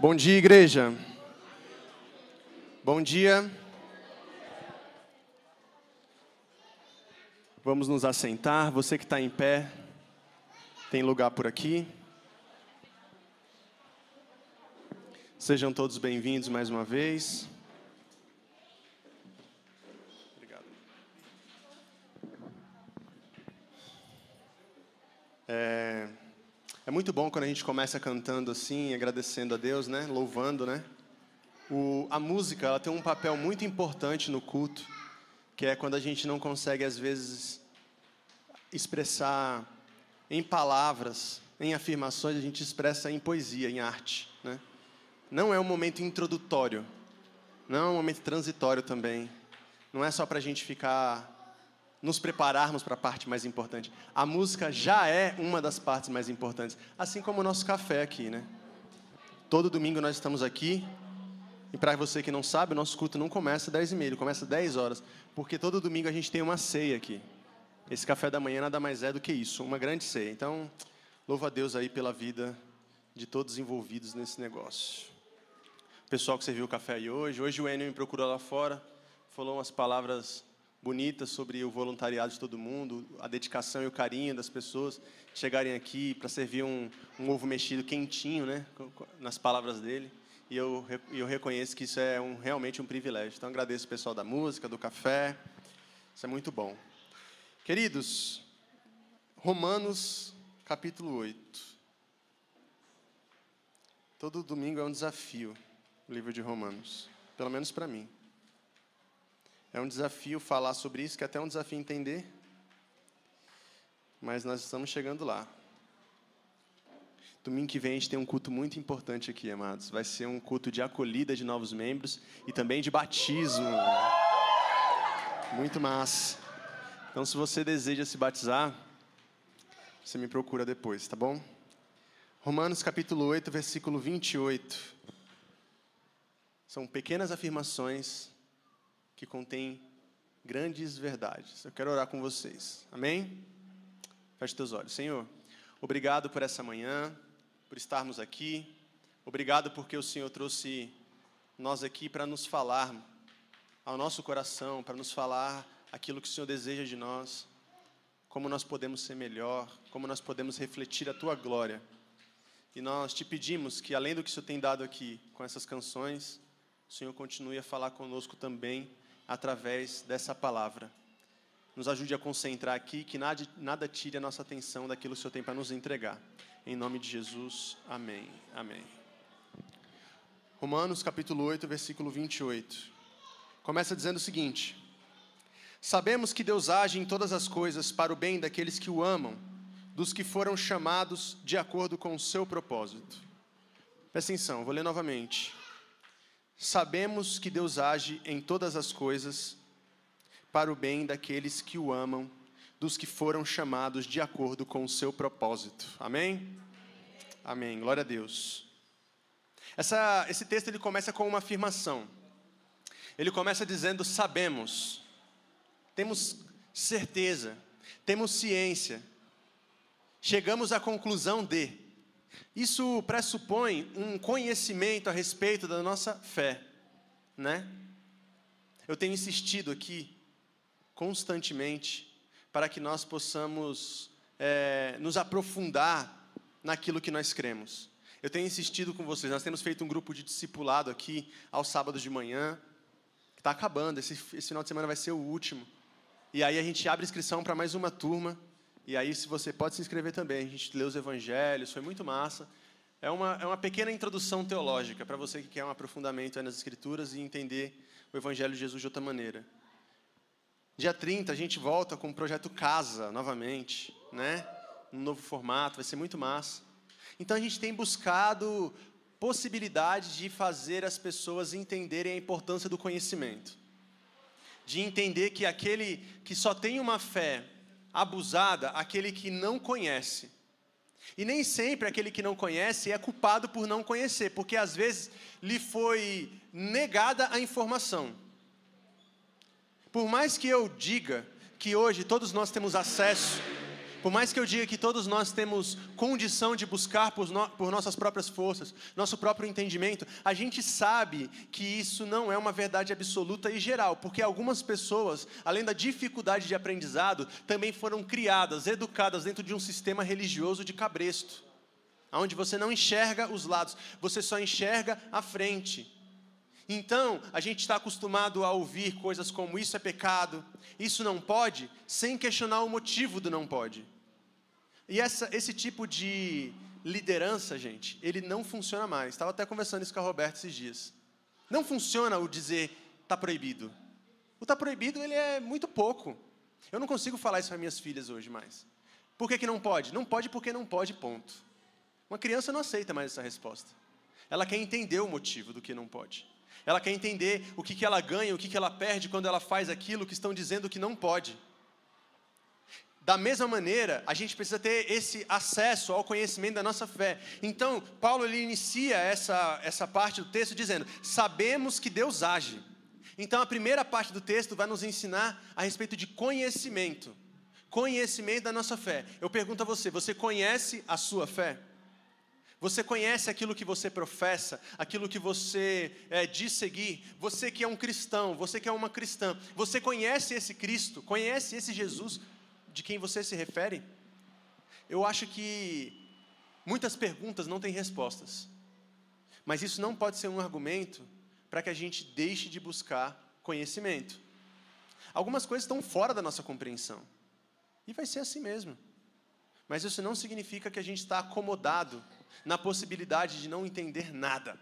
Bom dia, igreja. Bom dia. Vamos nos assentar. Você que está em pé, tem lugar por aqui. Sejam todos bem-vindos mais uma vez. Obrigado. É, é muito bom quando a gente começa cantando assim, agradecendo a Deus, né? Louvando, né? O, a música, ela tem um papel muito importante no culto, que é quando a gente não consegue às vezes expressar em palavras, em afirmações, a gente expressa em poesia, em arte, né? Não é um momento introdutório, não é um momento transitório também. Não é só para a gente ficar nos prepararmos para a parte mais importante. A música já é uma das partes mais importantes, assim como o nosso café aqui, né? Todo domingo nós estamos aqui. E para você que não sabe, o nosso culto não começa às 10 e meia, começa às 10 horas, porque todo domingo a gente tem uma ceia aqui. Esse café da manhã nada mais é do que isso, uma grande ceia. Então, louva a Deus aí pela vida de todos envolvidos nesse negócio. O pessoal que serviu o café aí hoje, hoje o Enio me procurou lá fora, falou umas palavras bonita sobre o voluntariado de todo mundo, a dedicação e o carinho das pessoas chegarem aqui para servir um, um, ovo mexido quentinho, né, nas palavras dele. E eu, eu reconheço que isso é um, realmente um privilégio. Então agradeço o pessoal da música, do café. Isso é muito bom. Queridos, Romanos capítulo 8. Todo domingo é um desafio o livro de Romanos, pelo menos para mim. É um desafio falar sobre isso, que é até um desafio entender. Mas nós estamos chegando lá. Domingo que vem a gente tem um culto muito importante aqui, amados. Vai ser um culto de acolhida de novos membros e também de batismo. Muito massa. Então, se você deseja se batizar, você me procura depois, tá bom? Romanos capítulo 8, versículo 28. São pequenas afirmações que contém grandes verdades. Eu quero orar com vocês. Amém? Feche teus olhos. Senhor, obrigado por essa manhã, por estarmos aqui. Obrigado porque o Senhor trouxe nós aqui para nos falar ao nosso coração, para nos falar aquilo que o Senhor deseja de nós, como nós podemos ser melhor, como nós podemos refletir a tua glória. E nós te pedimos que, além do que o Senhor tem dado aqui com essas canções, o Senhor continue a falar conosco também através dessa palavra. Nos ajude a concentrar aqui, que nada, nada tire a nossa atenção daquilo que o Senhor tem para nos entregar. Em nome de Jesus, amém. Amém. Romanos capítulo 8, versículo 28. Começa dizendo o seguinte: Sabemos que Deus age em todas as coisas para o bem daqueles que o amam, dos que foram chamados de acordo com o seu propósito. Presta atenção, vou ler novamente. Sabemos que Deus age em todas as coisas para o bem daqueles que o amam, dos que foram chamados de acordo com o seu propósito. Amém? Amém. Glória a Deus. Essa, esse texto ele começa com uma afirmação. Ele começa dizendo: sabemos, temos certeza, temos ciência, chegamos à conclusão de. Isso pressupõe um conhecimento a respeito da nossa fé, né? Eu tenho insistido aqui constantemente para que nós possamos é, nos aprofundar naquilo que nós cremos. Eu tenho insistido com vocês, nós temos feito um grupo de discipulado aqui aos sábados de manhã, que está acabando, esse, esse final de semana vai ser o último. E aí a gente abre inscrição para mais uma turma. E aí, se você pode se inscrever também, a gente lê os evangelhos, foi muito massa. É uma, é uma pequena introdução teológica para você que quer um aprofundamento nas escrituras e entender o evangelho de Jesus de outra maneira. Dia 30 a gente volta com o projeto Casa novamente, né? Um novo formato, vai ser muito massa. Então a gente tem buscado possibilidade de fazer as pessoas entenderem a importância do conhecimento. De entender que aquele que só tem uma fé abusada aquele que não conhece. E nem sempre aquele que não conhece é culpado por não conhecer, porque às vezes lhe foi negada a informação. Por mais que eu diga que hoje todos nós temos acesso Por mais que eu diga que todos nós temos condição de buscar por, no, por, nossas próprias forças, nosso próprio entendimento, a gente sabe que isso não é uma verdade absoluta e geral, porque algumas pessoas, além da dificuldade de aprendizado, também foram criadas, educadas dentro de um sistema religioso de cabresto, onde você não enxerga os lados, você só enxerga a frente. Então, a gente está acostumado a ouvir coisas como isso é pecado, isso não pode, sem questionar o motivo do não pode. E essa, esse tipo de liderança, gente, ele não funciona mais. Estava até conversando isso com a Roberta esses dias. Não funciona o dizer está proibido. O está proibido ele é muito pouco. Eu não consigo falar isso para minhas filhas hoje mais. Por que, que não pode? Não pode porque não pode, ponto. Uma criança não aceita mais essa resposta. Ela quer entender o motivo do que não pode. Ela quer entender o que, que ela ganha, o que, que ela perde quando ela faz aquilo que estão dizendo que não pode. Da mesma maneira, a gente precisa ter esse acesso ao conhecimento da nossa fé. Então, Paulo ele inicia essa, essa parte do texto dizendo: Sabemos que Deus age. Então, a primeira parte do texto vai nos ensinar a respeito de conhecimento. Conhecimento da nossa fé. Eu pergunto a você: você conhece a sua fé? Você conhece aquilo que você professa, aquilo que você é, diz seguir. Você que é um cristão, você que é uma cristã, você conhece esse Cristo, conhece esse Jesus de quem você se refere? Eu acho que muitas perguntas não têm respostas, mas isso não pode ser um argumento para que a gente deixe de buscar conhecimento. Algumas coisas estão fora da nossa compreensão, e vai ser assim mesmo. Mas isso não significa que a gente está acomodado na possibilidade de não entender nada.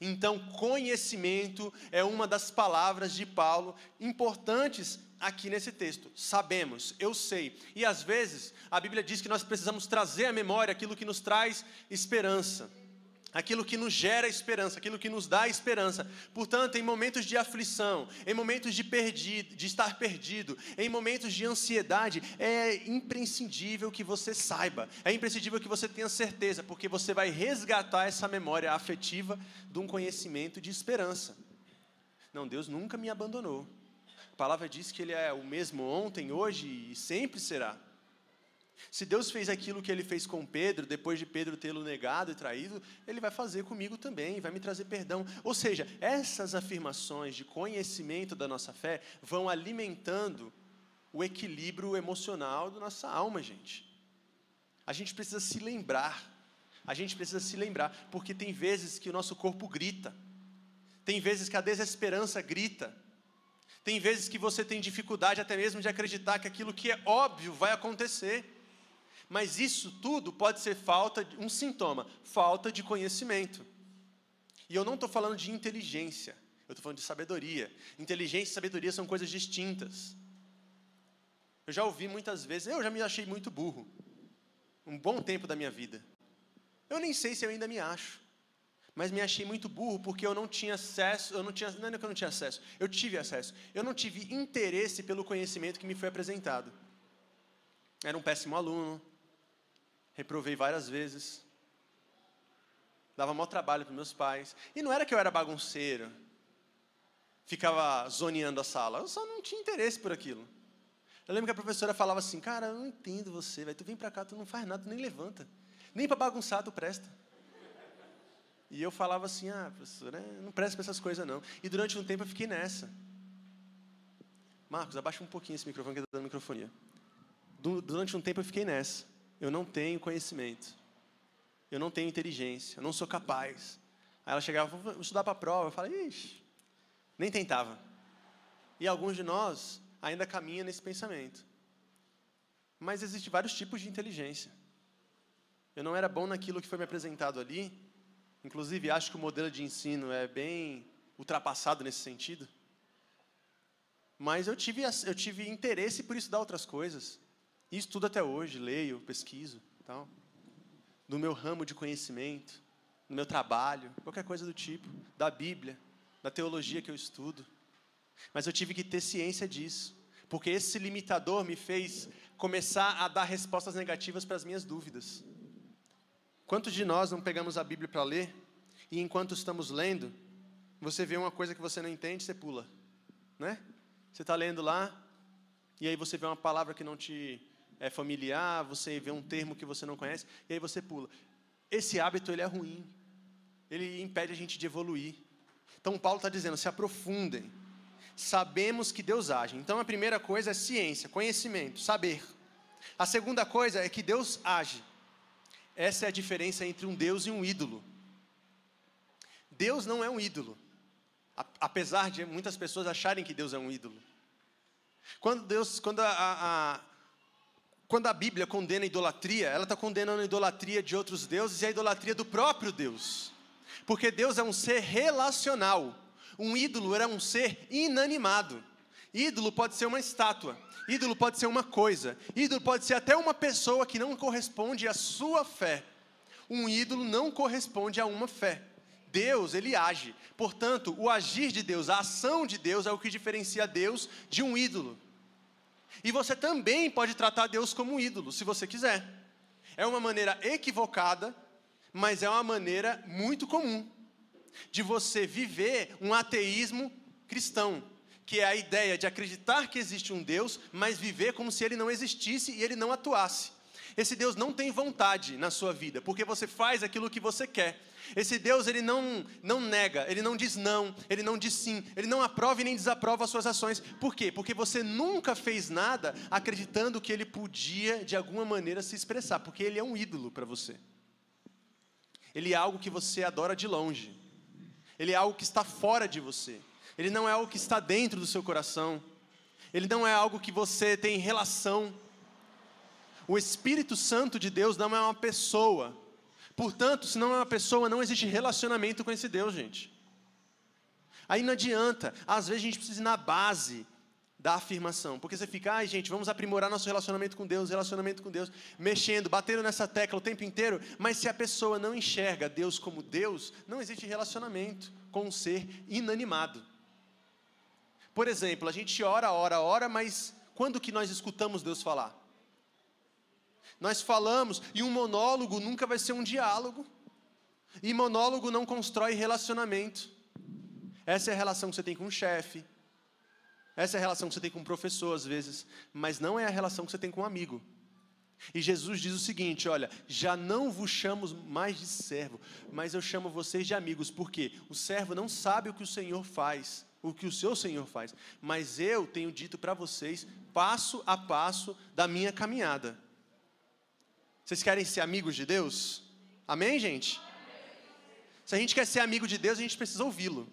Então, conhecimento é uma das palavras de Paulo importantes aqui nesse texto. Sabemos, eu sei. E às vezes, a Bíblia diz que nós precisamos trazer à memória aquilo que nos traz esperança aquilo que nos gera esperança, aquilo que nos dá esperança. Portanto, em momentos de aflição, em momentos de, perdido, de estar perdido, em momentos de ansiedade, é imprescindível que você saiba, é imprescindível que você tenha certeza, porque você vai resgatar essa memória afetiva de um conhecimento de esperança. Não, Deus nunca me abandonou. A palavra diz que Ele é o mesmo ontem, hoje e sempre será. Se Deus fez aquilo que ele fez com Pedro, depois de Pedro tê-lo negado e traído, ele vai fazer comigo também, vai me trazer perdão. Ou seja, essas afirmações de conhecimento da nossa fé vão alimentando o equilíbrio emocional da nossa alma, gente. A gente precisa se lembrar, a gente precisa se lembrar, porque tem vezes que o nosso corpo grita, tem vezes que a desesperança grita, tem vezes que você tem dificuldade até mesmo de acreditar que aquilo que é óbvio vai acontecer. Mas isso tudo pode ser falta, um sintoma, falta de conhecimento. E eu não estou falando de inteligência, eu estou falando de sabedoria. Inteligência e sabedoria são coisas distintas. Eu já ouvi muitas vezes, eu já me achei muito burro, um bom tempo da minha vida. Eu nem sei se eu ainda me acho, mas me achei muito burro porque eu não tinha acesso, eu não tinha, não é que eu não tinha acesso, eu tive acesso, eu não tive interesse pelo conhecimento que me foi apresentado. Era um péssimo aluno, reprovei várias vezes, dava maior trabalho para meus pais. E não era que eu era bagunceiro, ficava zoneando a sala, eu só não tinha interesse por aquilo. Eu lembro que a professora falava assim, cara, eu não entendo você, tu vem para cá, tu não faz nada, tu nem levanta. Nem para bagunçar tu presta. E eu falava assim, ah, professora, não presta para essas coisas não. E durante um tempo eu fiquei nessa. Marcos, abaixa um pouquinho esse microfone que está dando microfonia. Durante um tempo eu fiquei nessa eu não tenho conhecimento, eu não tenho inteligência, eu não sou capaz. Aí ela chegava, vou estudar para a prova. Eu falei, ixi, nem tentava. E alguns de nós ainda caminham nesse pensamento. Mas existem vários tipos de inteligência. Eu não era bom naquilo que foi me apresentado ali. Inclusive, acho que o modelo de ensino é bem ultrapassado nesse sentido. Mas eu tive, eu tive interesse por estudar outras coisas. Estudo até hoje, leio, pesquiso, tal. No meu ramo de conhecimento, no meu trabalho, qualquer coisa do tipo, da Bíblia, da teologia que eu estudo. Mas eu tive que ter ciência disso, porque esse limitador me fez começar a dar respostas negativas para as minhas dúvidas. Quantos de nós não pegamos a Bíblia para ler e enquanto estamos lendo, você vê uma coisa que você não entende, você pula, né? Você está lendo lá e aí você vê uma palavra que não te é familiar, você vê um termo que você não conhece e aí você pula. Esse hábito ele é ruim. Ele impede a gente de evoluir. Então Paulo está dizendo: se aprofundem. Sabemos que Deus age. Então a primeira coisa é ciência, conhecimento, saber. A segunda coisa é que Deus age. Essa é a diferença entre um Deus e um ídolo. Deus não é um ídolo, apesar de muitas pessoas acharem que Deus é um ídolo. Quando Deus, quando a, a, quando a Bíblia condena a idolatria, ela está condenando a idolatria de outros deuses e a idolatria do próprio Deus. Porque Deus é um ser relacional. Um ídolo era um ser inanimado. Ídolo pode ser uma estátua, ídolo pode ser uma coisa, ídolo pode ser até uma pessoa que não corresponde à sua fé. Um ídolo não corresponde a uma fé. Deus, ele age. Portanto, o agir de Deus, a ação de Deus é o que diferencia Deus de um ídolo. E você também pode tratar Deus como ídolo, se você quiser. É uma maneira equivocada, mas é uma maneira muito comum de você viver um ateísmo cristão, que é a ideia de acreditar que existe um Deus, mas viver como se ele não existisse e ele não atuasse. Esse Deus não tem vontade na sua vida, porque você faz aquilo que você quer. Esse Deus, ele não, não nega, ele não diz não, ele não diz sim, ele não aprova e nem desaprova as suas ações. Por quê? Porque você nunca fez nada acreditando que ele podia, de alguma maneira, se expressar, porque ele é um ídolo para você. Ele é algo que você adora de longe, ele é algo que está fora de você, ele não é algo que está dentro do seu coração, ele não é algo que você tem relação. O Espírito Santo de Deus não é uma pessoa, Portanto, se não é uma pessoa, não existe relacionamento com esse Deus, gente. Aí não adianta, às vezes a gente precisa ir na base da afirmação, porque você fica, ai gente, vamos aprimorar nosso relacionamento com Deus, relacionamento com Deus, mexendo, batendo nessa tecla o tempo inteiro, mas se a pessoa não enxerga Deus como Deus, não existe relacionamento com um ser inanimado. Por exemplo, a gente ora, ora, ora, mas quando que nós escutamos Deus falar? Nós falamos, e um monólogo nunca vai ser um diálogo. E monólogo não constrói relacionamento. Essa é a relação que você tem com o chefe. Essa é a relação que você tem com o professor, às vezes. Mas não é a relação que você tem com um amigo. E Jesus diz o seguinte: olha, já não vos chamo mais de servo, mas eu chamo vocês de amigos, porque o servo não sabe o que o Senhor faz, o que o seu Senhor faz, mas eu tenho dito para vocês, passo a passo da minha caminhada. Vocês querem ser amigos de Deus? Amém, gente? Se a gente quer ser amigo de Deus, a gente precisa ouvi-lo.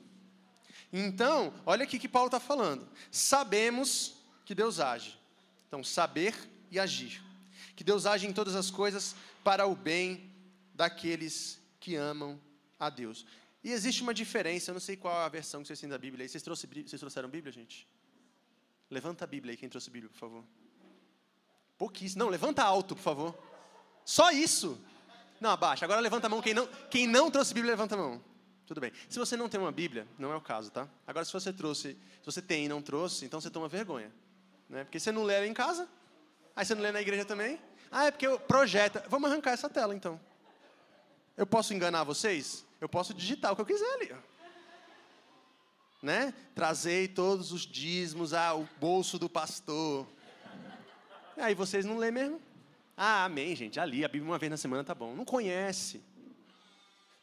Então, olha aqui que Paulo está falando. Sabemos que Deus age. Então, saber e agir. Que Deus age em todas as coisas para o bem daqueles que amam a Deus. E existe uma diferença, eu não sei qual a versão que vocês têm da Bíblia. Vocês, trouxe, vocês trouxeram Bíblia, gente? Levanta a Bíblia aí, quem trouxe Bíblia, por favor. Pouquíssimo. Não, levanta alto, por favor. Só isso. Não, abaixa. Agora levanta a mão. Quem não, quem não trouxe Bíblia, levanta a mão. Tudo bem. Se você não tem uma Bíblia, não é o caso, tá? Agora, se você trouxe, se você tem e não trouxe, então você toma vergonha. Né? Porque você não lê em casa, aí você não lê na igreja também. Ah, é porque eu projeta. Vamos arrancar essa tela, então. Eu posso enganar vocês? Eu posso digitar o que eu quiser ali. Né? Trazei todos os dízimos ao ah, bolso do pastor. Aí vocês não lêem mesmo? Ah, amém, gente. Ali, a Bíblia uma vez na semana tá bom. Não conhece.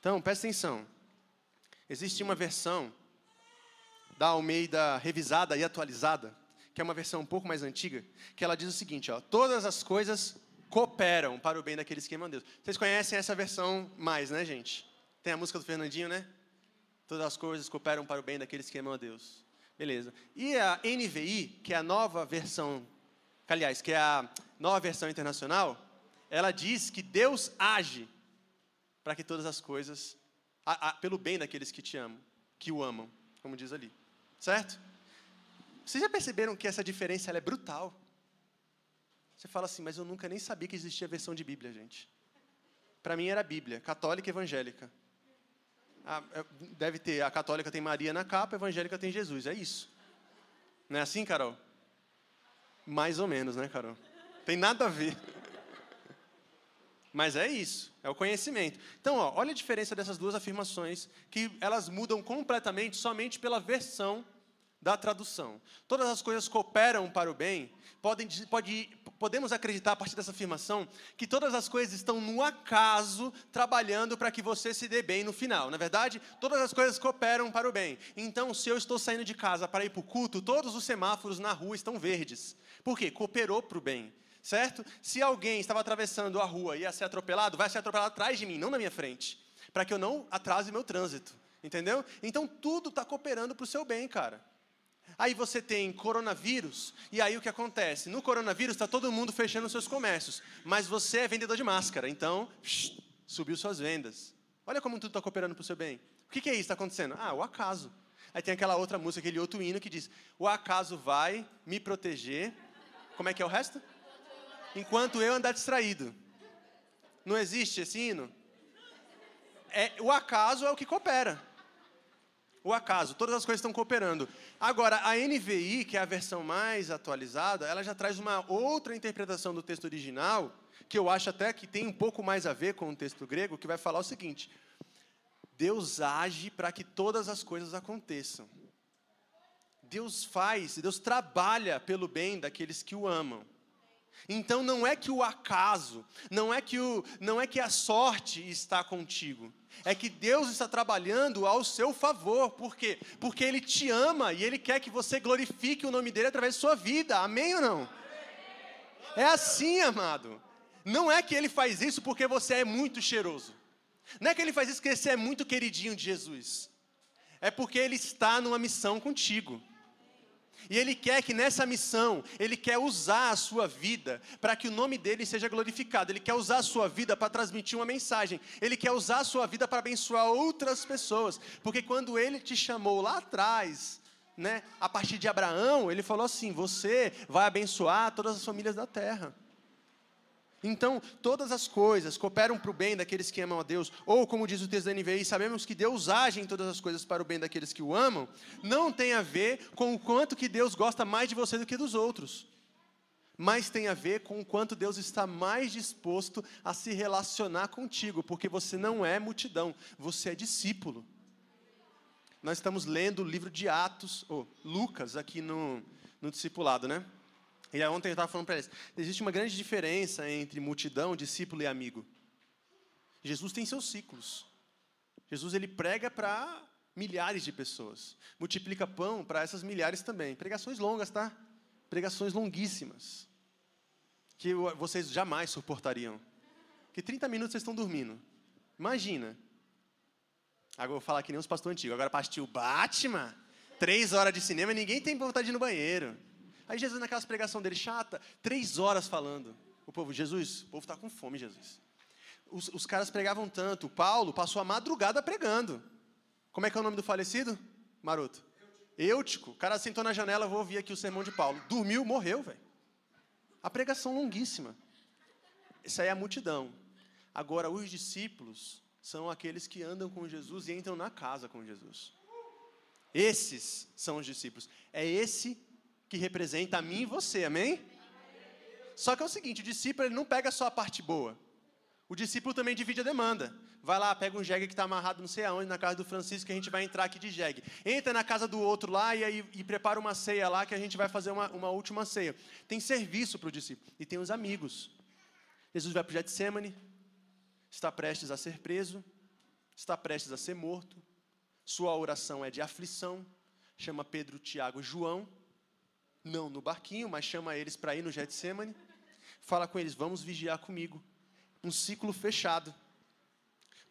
Então, presta atenção. Existe uma versão da Almeida revisada e atualizada, que é uma versão um pouco mais antiga, que ela diz o seguinte: ó, todas as coisas cooperam para o bem daqueles que amam Deus. Vocês conhecem essa versão mais, né, gente? Tem a música do Fernandinho, né? Todas as coisas cooperam para o bem daqueles que amam a Deus. Beleza. E a NVI, que é a nova versão aliás, que é a nova versão internacional, ela diz que Deus age para que todas as coisas, a, a, pelo bem daqueles que te amam, que o amam, como diz ali. Certo? Vocês já perceberam que essa diferença é brutal? Você fala assim, mas eu nunca nem sabia que existia versão de Bíblia, gente. Para mim era Bíblia, católica e evangélica. A, é, deve ter, a católica tem Maria na capa, a evangélica tem Jesus, é isso. Não é assim, Carol? Mais ou menos, né, Carol? Tem nada a ver. Mas é isso, é o conhecimento. Então, ó, olha a diferença dessas duas afirmações, que elas mudam completamente somente pela versão da tradução. Todas as coisas cooperam para o bem. Podem, pode, podemos acreditar a partir dessa afirmação que todas as coisas estão no acaso trabalhando para que você se dê bem no final. Na é verdade, todas as coisas cooperam para o bem. Então, se eu estou saindo de casa para ir para o culto, todos os semáforos na rua estão verdes. Por quê? Cooperou para o bem. Certo? Se alguém estava atravessando a rua e ia ser atropelado, vai ser atropelado atrás de mim, não na minha frente. Para que eu não atrase meu trânsito. Entendeu? Então tudo está cooperando para o seu bem, cara. Aí você tem coronavírus, e aí o que acontece? No coronavírus está todo mundo fechando seus comércios, mas você é vendedor de máscara, então subiu suas vendas. Olha como tudo está cooperando para o seu bem. O que, que é isso que está acontecendo? Ah, o acaso. Aí tem aquela outra música, aquele outro hino que diz: O acaso vai me proteger. Como é que é o resto? Enquanto eu andar distraído. Não existe esse hino? É, o acaso é o que coopera o acaso, todas as coisas estão cooperando. Agora, a NVI, que é a versão mais atualizada, ela já traz uma outra interpretação do texto original, que eu acho até que tem um pouco mais a ver com o texto grego, que vai falar o seguinte: Deus age para que todas as coisas aconteçam. Deus faz, Deus trabalha pelo bem daqueles que o amam. Então não é que o acaso, não é que, o, não é que a sorte está contigo, é que Deus está trabalhando ao seu favor. Por quê? Porque Ele te ama e Ele quer que você glorifique o nome dEle através de sua vida. Amém ou não? É assim, amado. Não é que Ele faz isso porque você é muito cheiroso. Não é que Ele faz isso porque você é muito queridinho de Jesus. É porque Ele está numa missão contigo. E Ele quer que nessa missão, Ele quer usar a sua vida para que o nome dele seja glorificado. Ele quer usar a sua vida para transmitir uma mensagem. Ele quer usar a sua vida para abençoar outras pessoas. Porque quando Ele te chamou lá atrás, né, a partir de Abraão, Ele falou assim: Você vai abençoar todas as famílias da terra. Então, todas as coisas cooperam para o bem daqueles que amam a Deus, ou como diz o texto da NVI, sabemos que Deus age em todas as coisas para o bem daqueles que o amam, não tem a ver com o quanto que Deus gosta mais de você do que dos outros, mas tem a ver com o quanto Deus está mais disposto a se relacionar contigo, porque você não é multidão, você é discípulo. Nós estamos lendo o livro de Atos, ou Lucas, aqui no, no discipulado, né? E ontem eu estava falando para eles: existe uma grande diferença entre multidão, discípulo e amigo. Jesus tem seus ciclos. Jesus ele prega para milhares de pessoas, multiplica pão para essas milhares também. Pregações longas, tá? Pregações longuíssimas, que vocês jamais suportariam. Que 30 minutos vocês estão dormindo. Imagina. Agora eu vou falar que nem os pastores antigos. Agora o Batman, três horas de cinema, ninguém tem vontade de ir no banheiro. Aí Jesus, naquelas pregação dele chata, três horas falando. O povo, Jesus, o povo está com fome, Jesus. Os, os, caras pregavam tanto. Paulo passou a madrugada pregando. Como é que é o nome do falecido? Maroto. Eutico. O cara sentou na janela, vou ouvir aqui o sermão de Paulo. Dormiu, morreu, velho. A pregação longuíssima. Essa aí é a multidão. Agora, os discípulos são aqueles que andam com Jesus e entram na casa com Jesus. Esses são os discípulos. É esse que representa a mim e você, amém? Só que é o seguinte, o discípulo ele não pega só a parte boa. O discípulo também divide a demanda. Vai lá, pega um jegue que está amarrado não sei aonde, na casa do Francisco, que a gente vai entrar aqui de jegue. Entra na casa do outro lá e, aí, e prepara uma ceia lá, que a gente vai fazer uma, uma última ceia. Tem serviço para o discípulo. E tem os amigos. Jesus vai para o Getsemane, está prestes a ser preso, está prestes a ser morto. Sua oração é de aflição. Chama Pedro, Tiago e João não no barquinho, mas chama eles para ir no Getsemane. Fala com eles: vamos vigiar comigo. Um ciclo fechado.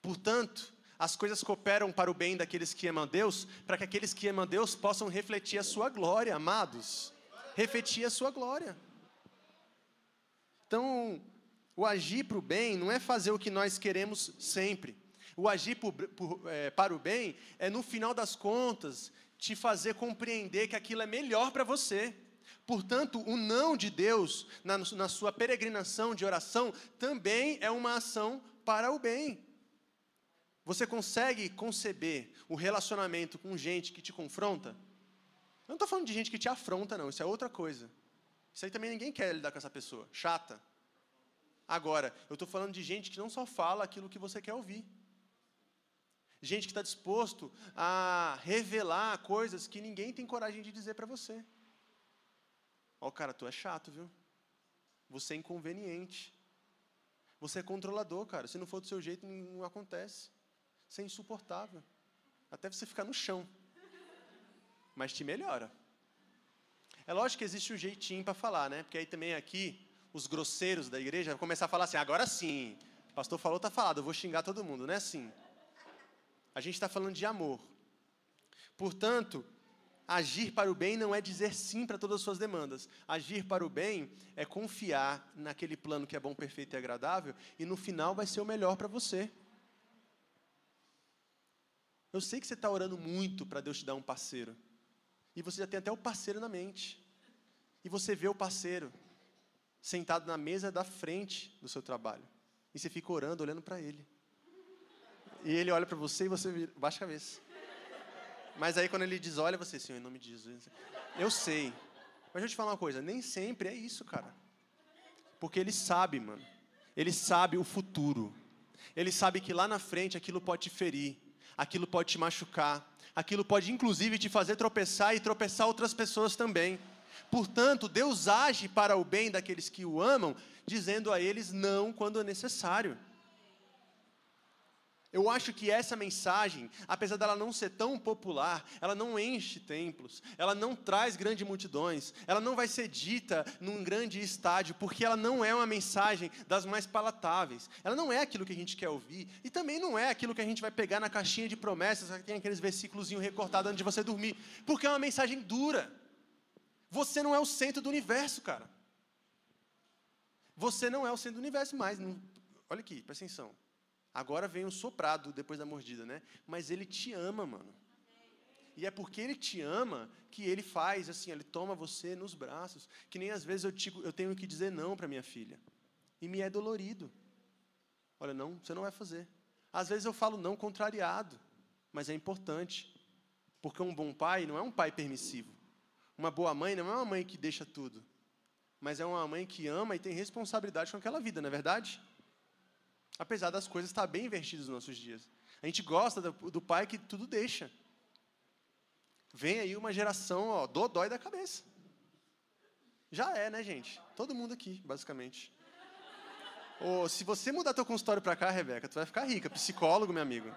Portanto, as coisas cooperam para o bem daqueles que amam Deus, para que aqueles que amam Deus possam refletir a sua glória, amados. Refletir a sua glória. Então, o agir para o bem não é fazer o que nós queremos sempre. O agir por, por, é, para o bem é, no final das contas, te fazer compreender que aquilo é melhor para você. Portanto, o não de Deus na, na sua peregrinação de oração também é uma ação para o bem. Você consegue conceber o relacionamento com gente que te confronta? Eu não estou falando de gente que te afronta, não, isso é outra coisa. Isso aí também ninguém quer lidar com essa pessoa, chata. Agora, eu estou falando de gente que não só fala aquilo que você quer ouvir. Gente que está disposto a revelar coisas que ninguém tem coragem de dizer para você. Ó, oh, cara, tu é chato, viu? Você é inconveniente. Você é controlador, cara. Se não for do seu jeito, não acontece. Você é insuportável. Até você ficar no chão. Mas te melhora. É lógico que existe um jeitinho para falar, né? Porque aí também aqui, os grosseiros da igreja vão começar a falar assim, agora sim. O pastor falou, tá falado, eu vou xingar todo mundo. Não é assim. A gente está falando de amor. Portanto, agir para o bem não é dizer sim para todas as suas demandas. Agir para o bem é confiar naquele plano que é bom, perfeito e agradável e no final vai ser o melhor para você. Eu sei que você está orando muito para Deus te dar um parceiro. E você já tem até o parceiro na mente. E você vê o parceiro sentado na mesa da frente do seu trabalho. E você fica orando, olhando para ele. E ele olha para você e você vira, baixa a cabeça. Mas aí quando ele diz, olha você, Senhor, em nome de Jesus. Eu sei. Mas deixa eu te falar uma coisa, nem sempre é isso, cara. Porque ele sabe, mano. Ele sabe o futuro. Ele sabe que lá na frente aquilo pode te ferir, aquilo pode te machucar, aquilo pode inclusive te fazer tropeçar e tropeçar outras pessoas também. Portanto, Deus age para o bem daqueles que o amam, dizendo a eles não quando é necessário. Eu acho que essa mensagem, apesar dela não ser tão popular, ela não enche templos, ela não traz grandes multidões, ela não vai ser dita num grande estádio, porque ela não é uma mensagem das mais palatáveis. Ela não é aquilo que a gente quer ouvir e também não é aquilo que a gente vai pegar na caixinha de promessas, que tem aqueles versículos recortados antes de você dormir, porque é uma mensagem dura. Você não é o centro do universo, cara. Você não é o centro do universo mais. Não... Olha aqui, presta atenção. Agora vem um soprado depois da mordida, né? Mas ele te ama, mano. E é porque ele te ama que ele faz assim, ele toma você nos braços. Que nem às vezes eu, eu tenho que dizer não para minha filha. E me é dolorido. Olha, não, você não vai fazer. Às vezes eu falo não contrariado, mas é importante. Porque um bom pai não é um pai permissivo. Uma boa mãe não é uma mãe que deixa tudo. Mas é uma mãe que ama e tem responsabilidade com aquela vida, não é verdade? Apesar das coisas estar bem invertidas nos nossos dias. A gente gosta do, do pai que tudo deixa. Vem aí uma geração, ó, dói da cabeça. Já é, né, gente? Todo mundo aqui, basicamente. Ou, se você mudar teu consultório para cá, Rebeca, tu vai ficar rica. Psicólogo, meu amigo.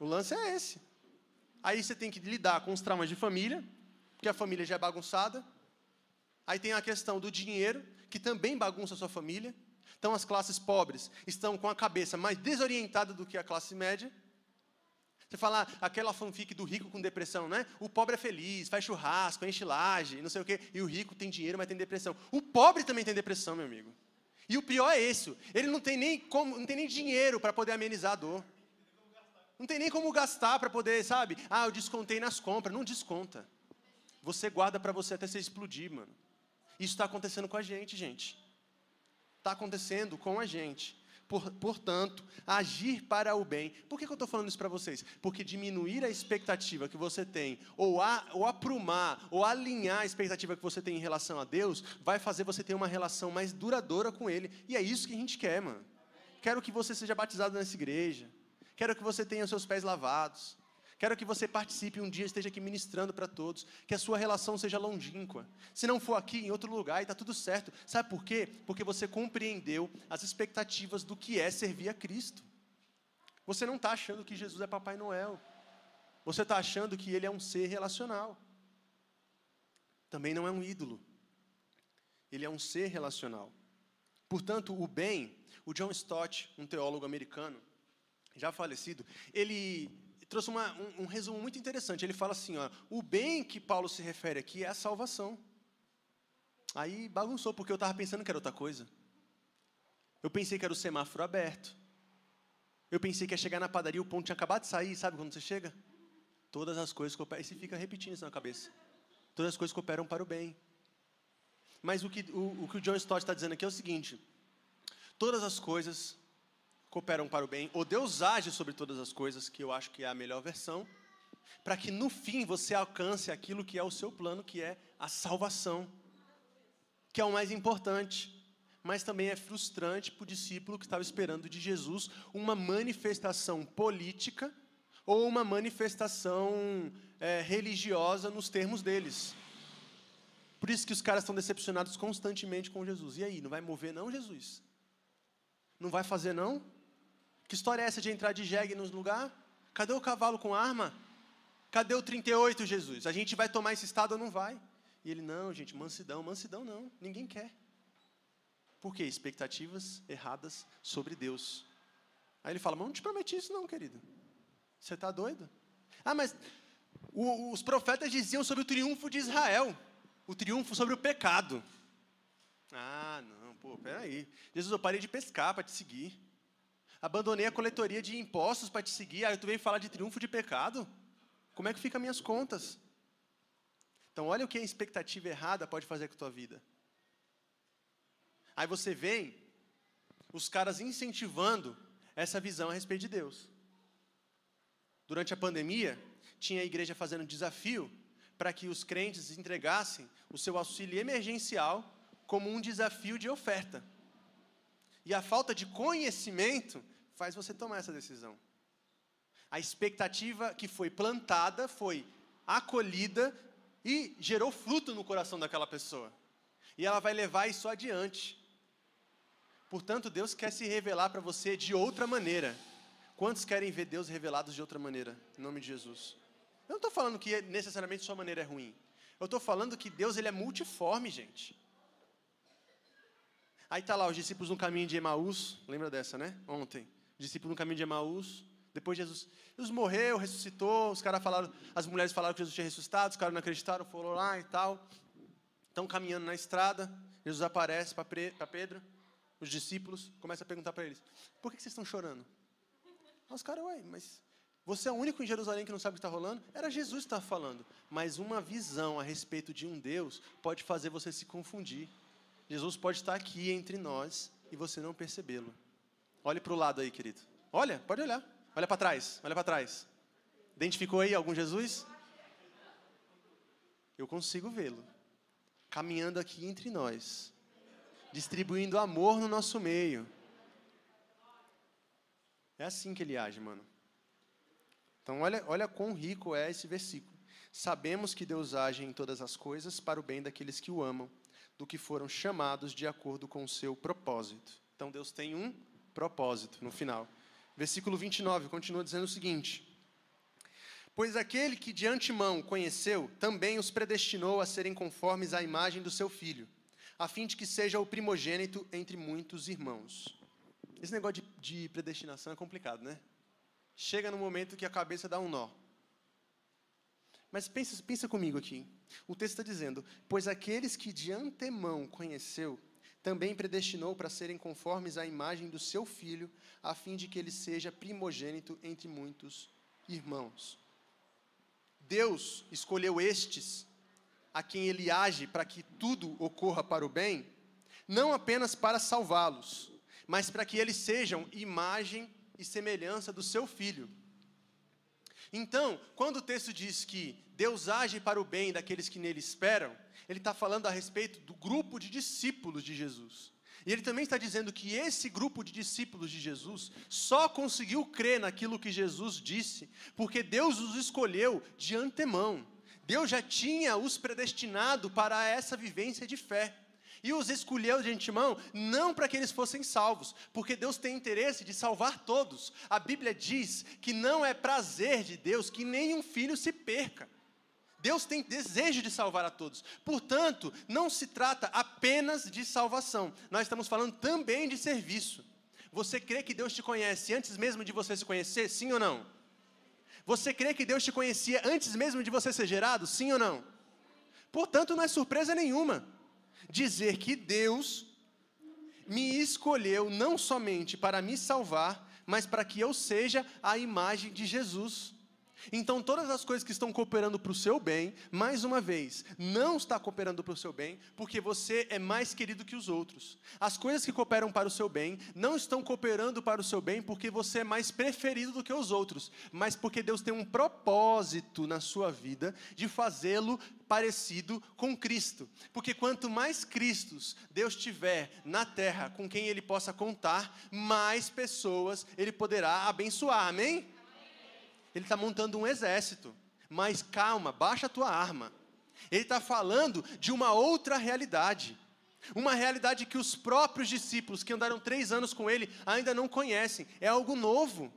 O lance é esse. Aí você tem que lidar com os traumas de família, porque a família já é bagunçada. Aí tem a questão do dinheiro, que também bagunça a sua família. Então, as classes pobres estão com a cabeça mais desorientada do que a classe média. Você fala ah, aquela fanfic do rico com depressão, né? O pobre é feliz, faz churrasco, enche laje, não sei o quê, e o rico tem dinheiro, mas tem depressão. O pobre também tem depressão, meu amigo. E o pior é isso, ele não tem nem, como, não tem nem dinheiro para poder amenizar a dor. Não tem nem como gastar para poder, sabe? Ah, eu descontei nas compras. Não desconta. Você guarda para você até você explodir, mano. Isso está acontecendo com a gente, gente está acontecendo com a gente. Por, portanto, agir para o bem. Por que, que eu estou falando isso para vocês? Porque diminuir a expectativa que você tem, ou, a, ou aprumar, ou alinhar a expectativa que você tem em relação a Deus, vai fazer você ter uma relação mais duradoura com Ele. E é isso que a gente quer, mano. Quero que você seja batizado nessa igreja. Quero que você tenha os seus pés lavados. Quero que você participe um dia, esteja aqui ministrando para todos, que a sua relação seja longínqua. Se não for aqui, em outro lugar, e está tudo certo. Sabe por quê? Porque você compreendeu as expectativas do que é servir a Cristo. Você não está achando que Jesus é Papai Noel. Você está achando que ele é um ser relacional. Também não é um ídolo. Ele é um ser relacional. Portanto, o bem, o John Stott, um teólogo americano, já falecido, ele trouxe uma, um, um, resumo muito interessante. Ele fala assim: ó, o bem que Paulo se refere aqui é a salvação. Aí bagunçou, porque eu estava pensando que era outra coisa. Eu pensei que era o semáforo aberto. Eu pensei que ia chegar na padaria, o ponto tinha acabado de sair, sabe quando você chega? Todas as coisas cooperam. E você fica repetindo isso na cabeça. Todas as coisas cooperam para o bem. Mas o que o, o, que o John Stott está dizendo aqui é o seguinte: todas as coisas cooperam para o bem, ou Deus age sobre todas as coisas, que eu acho que é a melhor versão, para que no fim você alcance aquilo que é o seu plano, que é a salvação, que é o mais importante. mas também é frustrante para o discípulo que estava esperando de Jesus uma manifestação política ou uma manifestação é, religiosa nos termos deles. Por isso que os caras estão decepcionados constantemente com Jesus. E aí, não vai mover não, Jesus? Não vai fazer não? Que história é essa de entrar de jegue nos lugar? Cadê o cavalo com arma? Cadê o 38, Jesus? A gente vai tomar esse estado ou não vai? E ele, não, gente, mansidão, mansidão não, ninguém quer. Por quê? Expectativas erradas sobre Deus. Aí ele fala, mas não te prometi isso não, querido. Você está doido? Ah, mas o, os profetas diziam sobre o triunfo de Israel, o triunfo sobre o pecado. Ah, não, pô, peraí. Jesus, eu parei de pescar para te seguir. Abandonei a coletoria de impostos para te seguir. Aí tu vem falar de triunfo de pecado? Como é que ficam minhas contas? Então, olha o que a expectativa errada pode fazer com a tua vida. Aí você vem os caras incentivando essa visão a respeito de Deus. Durante a pandemia, tinha a igreja fazendo desafio para que os crentes entregassem o seu auxílio emergencial como um desafio de oferta. E a falta de conhecimento faz você tomar essa decisão. A expectativa que foi plantada foi acolhida e gerou fruto no coração daquela pessoa. E ela vai levar isso adiante. Portanto, Deus quer se revelar para você de outra maneira. Quantos querem ver Deus revelados de outra maneira? Em nome de Jesus. Eu não estou falando que necessariamente sua maneira é ruim. Eu estou falando que Deus ele é multiforme, gente. Aí está lá os discípulos no caminho de Emaús. Lembra dessa, né? Ontem. Discípulos no caminho de Emaús. Depois Jesus, Jesus morreu, ressuscitou, os caras falaram, as mulheres falaram que Jesus tinha ressuscitado, os caras não acreditaram, foram lá e tal. Estão caminhando na estrada, Jesus aparece para Pedro, os discípulos, começa a perguntar para eles: por que vocês estão chorando? Os caras, ué, mas você é o único em Jerusalém que não sabe o que está rolando? Era Jesus que estava falando. Mas uma visão a respeito de um Deus pode fazer você se confundir. Jesus pode estar aqui entre nós e você não percebê-lo. Olhe para o lado aí, querido. Olha, pode olhar. Olha para trás, olha para trás. Identificou aí algum Jesus? Eu consigo vê-lo. Caminhando aqui entre nós. Distribuindo amor no nosso meio. É assim que ele age, mano. Então, olha, olha quão rico é esse versículo. Sabemos que Deus age em todas as coisas para o bem daqueles que o amam, do que foram chamados de acordo com o seu propósito. Então, Deus tem um propósito no final. Versículo 29 continua dizendo o seguinte: Pois aquele que de antemão conheceu, também os predestinou a serem conformes à imagem do seu filho, a fim de que seja o primogênito entre muitos irmãos. Esse negócio de, de predestinação é complicado, né? Chega no momento que a cabeça dá um nó. Mas pensa, pensa comigo aqui. O texto está dizendo: Pois aqueles que de antemão conheceu, também predestinou para serem conformes à imagem do seu filho, a fim de que ele seja primogênito entre muitos irmãos. Deus escolheu estes a quem ele age para que tudo ocorra para o bem, não apenas para salvá-los, mas para que eles sejam imagem e semelhança do seu filho. Então, quando o texto diz que Deus age para o bem daqueles que nele esperam, ele está falando a respeito do grupo de discípulos de Jesus. E ele também está dizendo que esse grupo de discípulos de Jesus só conseguiu crer naquilo que Jesus disse, porque Deus os escolheu de antemão. Deus já tinha os predestinado para essa vivência de fé. E os escolheu de antemão não para que eles fossem salvos, porque Deus tem interesse de salvar todos. A Bíblia diz que não é prazer de Deus que nenhum filho se perca. Deus tem desejo de salvar a todos. Portanto, não se trata apenas de salvação. Nós estamos falando também de serviço. Você crê que Deus te conhece antes mesmo de você se conhecer? Sim ou não? Você crê que Deus te conhecia antes mesmo de você ser gerado? Sim ou não? Portanto, não é surpresa nenhuma dizer que Deus me escolheu não somente para me salvar, mas para que eu seja a imagem de Jesus. Então, todas as coisas que estão cooperando para o seu bem, mais uma vez, não está cooperando para o seu bem, porque você é mais querido que os outros. As coisas que cooperam para o seu bem, não estão cooperando para o seu bem porque você é mais preferido do que os outros, mas porque Deus tem um propósito na sua vida de fazê-lo parecido com Cristo. Porque quanto mais Cristos Deus tiver na terra com quem ele possa contar, mais pessoas ele poderá abençoar. Amém? Ele está montando um exército. Mas calma, baixa a tua arma. Ele está falando de uma outra realidade. Uma realidade que os próprios discípulos que andaram três anos com ele ainda não conhecem. É algo novo.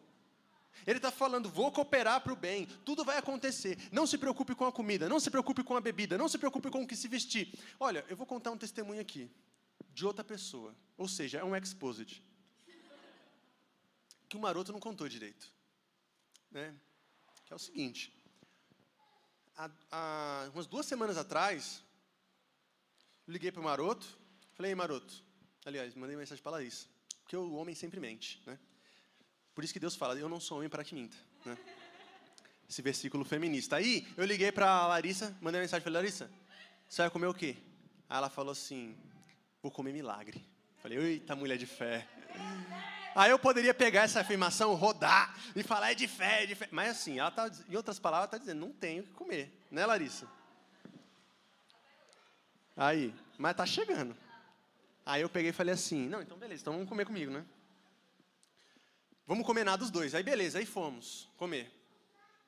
Ele está falando, vou cooperar para o bem, tudo vai acontecer. Não se preocupe com a comida, não se preocupe com a bebida, não se preocupe com o que se vestir. Olha, eu vou contar um testemunho aqui, de outra pessoa. Ou seja, é um exposit. Que o maroto não contou direito né? Que é o seguinte: há, há umas duas semanas atrás, liguei para o Maroto, falei, Ei, Maroto, aliás, mandei mensagem para Larissa, porque o homem sempre mente, né? Por isso que Deus fala, eu não sou homem para que minta, né? Esse versículo feminista. Aí, eu liguei para a Larissa, mandei mensagem, falei, Larissa, você vai comer o quê? Aí ela falou assim, vou comer milagre. Falei, eita, mulher de fé. Aí eu poderia pegar essa afirmação, rodar e falar é de fé, é de fé. Mas assim, ela tá, em outras palavras, está dizendo, não tenho o que comer. Né, Larissa? Aí, mas tá chegando. Aí eu peguei e falei assim, não, então beleza, então vamos comer comigo, né? Vamos comer nada os dois. Aí beleza, aí fomos comer.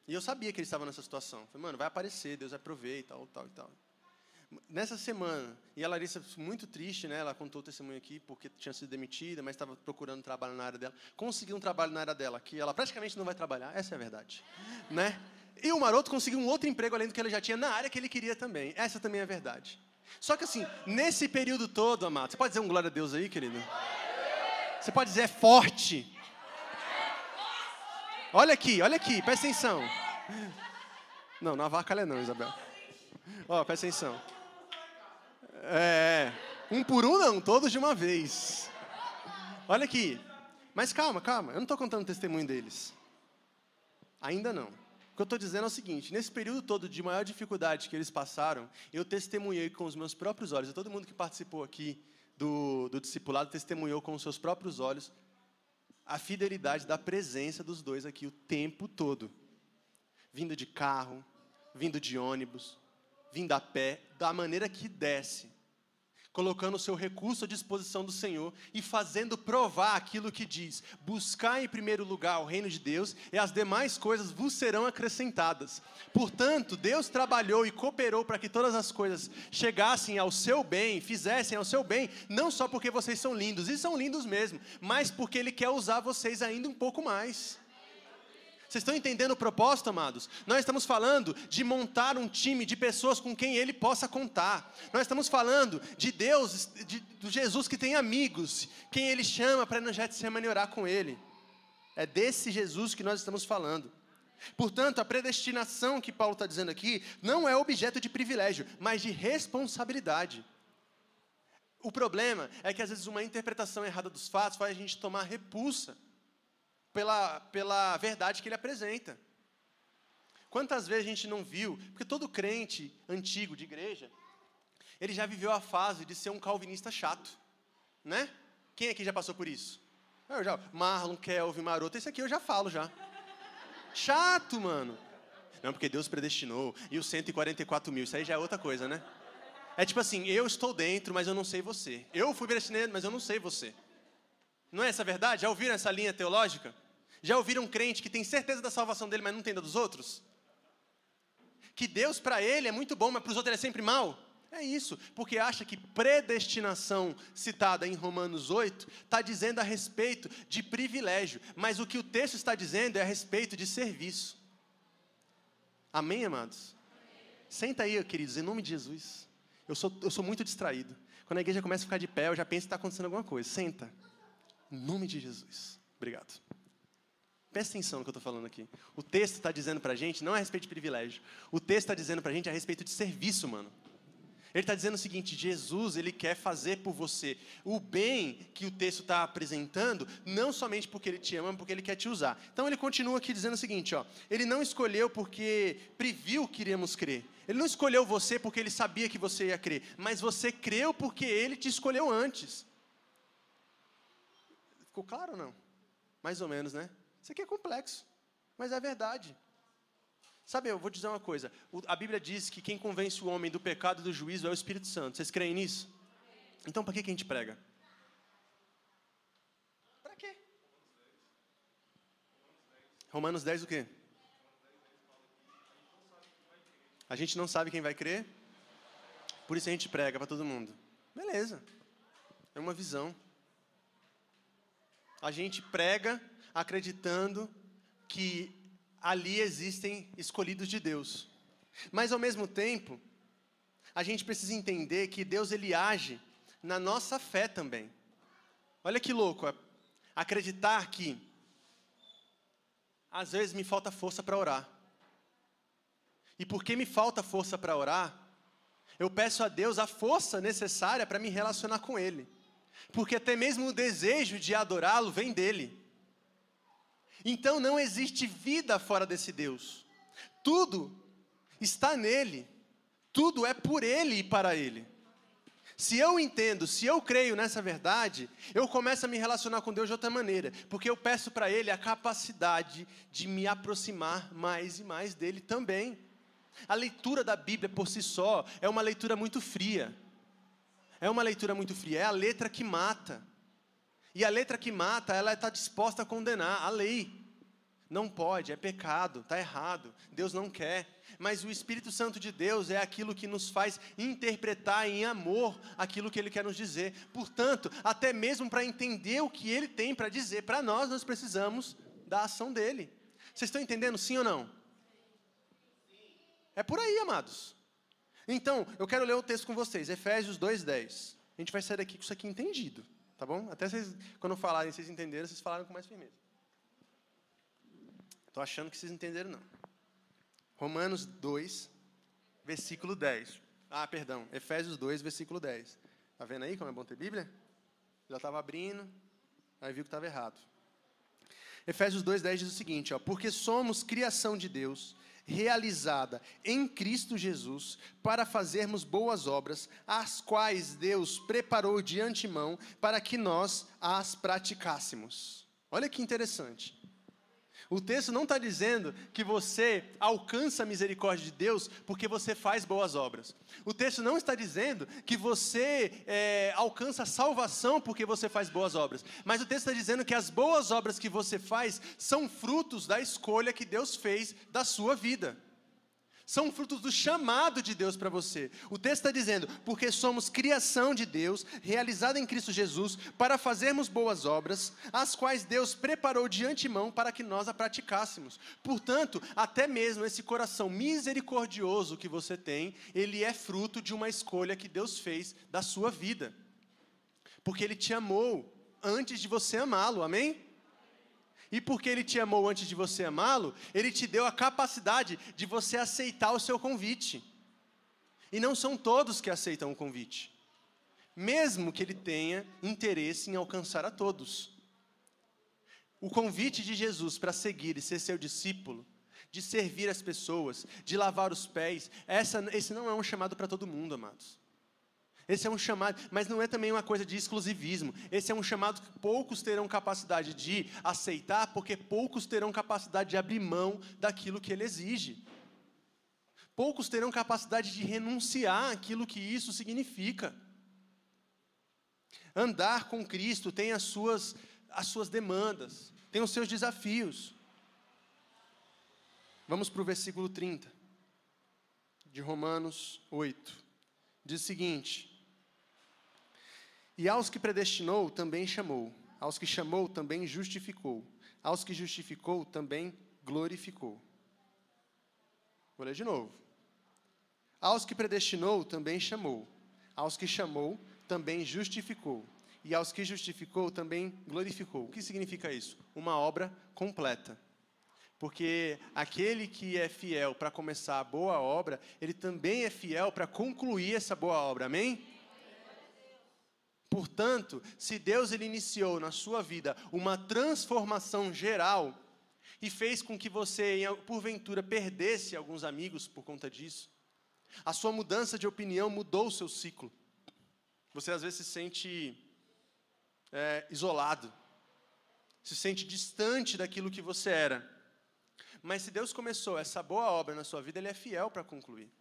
E eu sabia que ele estava nessa situação. Falei, mano, vai aparecer, Deus vai prover e tal, tal e tal. Nessa semana, e a Larissa muito triste, né? Ela contou o testemunho aqui porque tinha sido demitida, mas estava procurando trabalho na área dela. Conseguiu um trabalho na área dela, que ela praticamente não vai trabalhar, essa é a verdade, né? E o maroto conseguiu um outro emprego além do que ele já tinha na área que ele queria também. Essa também é a verdade. Só que assim, nesse período todo, amado, você pode dizer um glória a Deus aí, querido? Você pode dizer é forte. Olha aqui, olha aqui, presta atenção. Não, não avacalha não, Isabel. Ó, presta atenção. É, um por um não, todos de uma vez. Olha aqui. Mas calma, calma, eu não estou contando o testemunho deles. Ainda não. O que eu estou dizendo é o seguinte: nesse período todo de maior dificuldade que eles passaram, eu testemunhei com os meus próprios olhos, todo mundo que participou aqui do, do discipulado testemunhou com os seus próprios olhos a fidelidade da presença dos dois aqui o tempo todo. Vindo de carro, vindo de ônibus, vindo a pé, da maneira que desce colocando o seu recurso à disposição do Senhor e fazendo provar aquilo que diz: buscar em primeiro lugar o reino de Deus e as demais coisas vos serão acrescentadas. Portanto, Deus trabalhou e cooperou para que todas as coisas chegassem ao seu bem, fizessem ao seu bem, não só porque vocês são lindos, e são lindos mesmo, mas porque Ele quer usar vocês ainda um pouco mais. Vocês estão entendendo o propósito, amados? Nós estamos falando de montar um time de pessoas com quem ele possa contar. Nós estamos falando de Deus, de, de Jesus que tem amigos, quem ele chama para ir no Getsemane orar com ele. É desse Jesus que nós estamos falando. Portanto, a predestinação que Paulo está dizendo aqui não é objeto de privilégio, mas de responsabilidade. O problema é que às vezes uma interpretação errada dos fatos faz a gente tomar repulsa pela, pela verdade que ele apresenta. Quantas vezes a gente não viu, porque todo crente antigo de igreja, ele já viveu a fase de ser um calvinista chato, né? Quem aqui já passou por isso? Eu já, Marlon, Kelvin, Maroto, esse aqui eu já falo já. Chato, mano. Não, porque Deus predestinou, e os 144 mil, isso aí já é outra coisa, né? É tipo assim, eu estou dentro, mas eu não sei você. Eu fui predestinado, mas eu não sei você. Não é essa a verdade? Já ouviram essa linha teológica? Já ouviram um crente que tem certeza da salvação dele, mas não tem da dos outros? Que Deus para ele é muito bom, mas para os outros ele é sempre mal? É isso, porque acha que predestinação citada em Romanos 8 está dizendo a respeito de privilégio, mas o que o texto está dizendo é a respeito de serviço. Amém, amados? Senta aí, queridos, em nome de Jesus. Eu sou, eu sou muito distraído. Quando a igreja começa a ficar de pé, eu já penso que está acontecendo alguma coisa. Senta. Em nome de Jesus. Obrigado. Presta atenção no que eu estou falando aqui. O texto está dizendo para a gente, não é a respeito de privilégio. O texto está dizendo para a gente a respeito de serviço, mano. Ele está dizendo o seguinte: Jesus, ele quer fazer por você o bem que o texto está apresentando, não somente porque ele te ama, mas porque ele quer te usar. Então ele continua aqui dizendo o seguinte: ó, ele não escolheu porque previu que iríamos crer. Ele não escolheu você porque ele sabia que você ia crer, mas você creu porque ele te escolheu antes. Ficou claro ou não? Mais ou menos, né? Isso aqui é complexo, mas é verdade. Sabe, eu vou dizer uma coisa. A Bíblia diz que quem convence o homem do pecado e do juízo é o Espírito Santo. Vocês creem nisso? Então, para que, que a gente prega? Para quê? Romanos 10 o quê? A gente não sabe quem vai crer, por isso a gente prega para todo mundo. Beleza. É uma visão. A gente prega acreditando que ali existem escolhidos de Deus. Mas ao mesmo tempo, a gente precisa entender que Deus ele age na nossa fé também. Olha que louco, acreditar que às vezes me falta força para orar. E porque me falta força para orar, eu peço a Deus a força necessária para me relacionar com Ele. Porque até mesmo o desejo de adorá-lo vem dele. Então não existe vida fora desse Deus. Tudo está nele. Tudo é por ele e para ele. Se eu entendo, se eu creio nessa verdade, eu começo a me relacionar com Deus de outra maneira, porque eu peço para Ele a capacidade de me aproximar mais e mais dele também. A leitura da Bíblia por si só é uma leitura muito fria. É uma leitura muito fria, é a letra que mata. E a letra que mata, ela está disposta a condenar a lei. Não pode, é pecado, está errado, Deus não quer. Mas o Espírito Santo de Deus é aquilo que nos faz interpretar em amor aquilo que Ele quer nos dizer. Portanto, até mesmo para entender o que Ele tem para dizer para nós, nós precisamos da ação dele. Vocês estão entendendo sim ou não? É por aí, amados. Então, eu quero ler o texto com vocês, Efésios 2:10. A gente vai sair daqui com isso aqui entendido. Tá bom? Até vocês, quando falarem, vocês entenderam, vocês falaram com mais firmeza. Estou achando que vocês entenderam, não. Romanos 2, versículo 10. Ah, perdão. Efésios 2, versículo 10. Está vendo aí como é bom ter Bíblia? Já estava abrindo, aí viu que estava errado. Efésios 2,10 diz o seguinte: ó, Porque somos criação de Deus, realizada em Cristo Jesus, para fazermos boas obras, as quais Deus preparou de antemão para que nós as praticássemos. Olha que interessante. O texto não está dizendo que você alcança a misericórdia de Deus porque você faz boas obras. O texto não está dizendo que você é, alcança a salvação porque você faz boas obras. Mas o texto está dizendo que as boas obras que você faz são frutos da escolha que Deus fez da sua vida são frutos do chamado de Deus para você. O texto está dizendo, porque somos criação de Deus, realizada em Cristo Jesus, para fazermos boas obras, as quais Deus preparou de antemão para que nós a praticássemos. Portanto, até mesmo esse coração misericordioso que você tem, ele é fruto de uma escolha que Deus fez da sua vida. Porque Ele te amou antes de você amá-lo, amém? E porque Ele te amou antes de você amá-lo, Ele te deu a capacidade de você aceitar o seu convite. E não são todos que aceitam o convite, mesmo que Ele tenha interesse em alcançar a todos. O convite de Jesus para seguir e ser seu discípulo, de servir as pessoas, de lavar os pés, essa, esse não é um chamado para todo mundo, amados. Esse é um chamado, mas não é também uma coisa de exclusivismo. Esse é um chamado que poucos terão capacidade de aceitar, porque poucos terão capacidade de abrir mão daquilo que ele exige. Poucos terão capacidade de renunciar àquilo que isso significa. Andar com Cristo tem as suas, as suas demandas, tem os seus desafios. Vamos para o versículo 30 de Romanos 8. Diz o seguinte: e aos que predestinou, também chamou. Aos que chamou, também justificou. Aos que justificou, também glorificou. Vou ler de novo. Aos que predestinou, também chamou. Aos que chamou, também justificou. E aos que justificou, também glorificou. O que significa isso? Uma obra completa. Porque aquele que é fiel para começar a boa obra, ele também é fiel para concluir essa boa obra. Amém? Portanto, se Deus ele iniciou na sua vida uma transformação geral e fez com que você, porventura, perdesse alguns amigos por conta disso, a sua mudança de opinião mudou o seu ciclo. Você às vezes se sente é, isolado, se sente distante daquilo que você era. Mas se Deus começou essa boa obra na sua vida, Ele é fiel para concluir.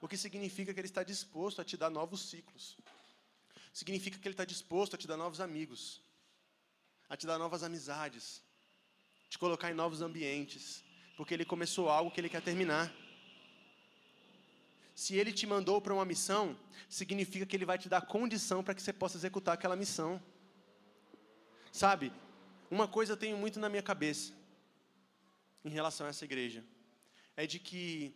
O que significa que Ele está disposto a te dar novos ciclos. Significa que Ele está disposto a te dar novos amigos, a te dar novas amizades, te colocar em novos ambientes, porque Ele começou algo que Ele quer terminar. Se Ele te mandou para uma missão, significa que Ele vai te dar condição para que você possa executar aquela missão. Sabe, uma coisa eu tenho muito na minha cabeça em relação a essa igreja é de que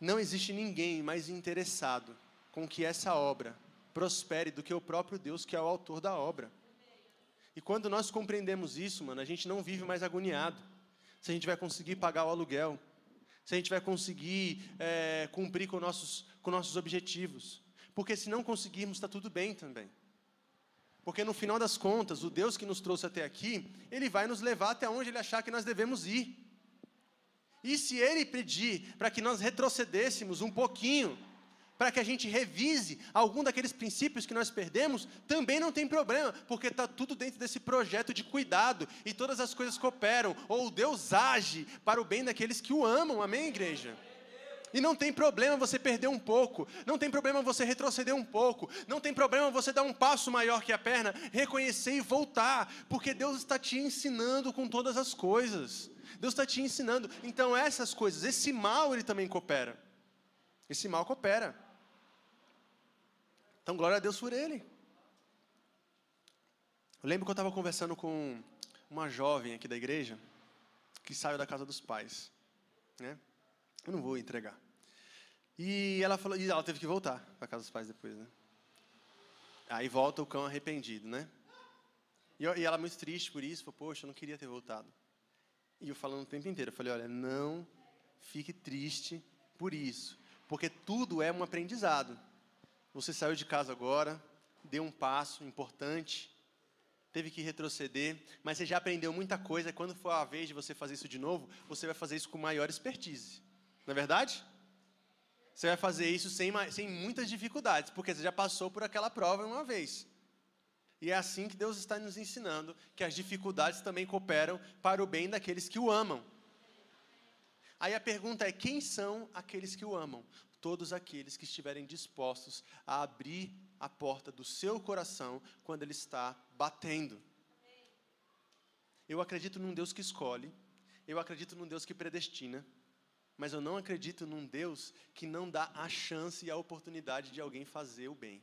não existe ninguém mais interessado com que essa obra prospere do que o próprio Deus, que é o autor da obra. E quando nós compreendemos isso, mano, a gente não vive mais agoniado. Se a gente vai conseguir pagar o aluguel, se a gente vai conseguir é, cumprir com nossos, com nossos objetivos. Porque se não conseguirmos, está tudo bem também. Porque no final das contas, o Deus que nos trouxe até aqui, Ele vai nos levar até onde Ele achar que nós devemos ir. E se Ele pedir para que nós retrocedêssemos um pouquinho, para que a gente revise algum daqueles princípios que nós perdemos, também não tem problema, porque está tudo dentro desse projeto de cuidado e todas as coisas cooperam, ou Deus age para o bem daqueles que o amam, amém, igreja? E não tem problema você perder um pouco, não tem problema você retroceder um pouco, não tem problema você dar um passo maior que a perna, reconhecer e voltar, porque Deus está te ensinando com todas as coisas. Deus está te ensinando. Então, essas coisas, esse mal, ele também coopera. Esse mal coopera. Então, glória a Deus por ele. Eu lembro que eu estava conversando com uma jovem aqui da igreja, que saiu da casa dos pais. Né? Eu não vou entregar. E ela falou, e ela teve que voltar para casa dos pais depois, né? Aí volta o cão arrependido, né? E, eu, e ela muito triste por isso, falou, poxa, eu não queria ter voltado. E eu falando o tempo inteiro, eu falei, olha, não fique triste por isso, porque tudo é um aprendizado. Você saiu de casa agora, deu um passo importante, teve que retroceder, mas você já aprendeu muita coisa. Quando for a vez de você fazer isso de novo, você vai fazer isso com maior expertise. Não é verdade? Você vai fazer isso sem, sem muitas dificuldades, porque você já passou por aquela prova uma vez. E é assim que Deus está nos ensinando que as dificuldades também cooperam para o bem daqueles que o amam. Aí a pergunta é: quem são aqueles que o amam? Todos aqueles que estiverem dispostos a abrir a porta do seu coração quando ele está batendo. Eu acredito num Deus que escolhe, eu acredito num Deus que predestina, mas eu não acredito num Deus que não dá a chance e a oportunidade de alguém fazer o bem.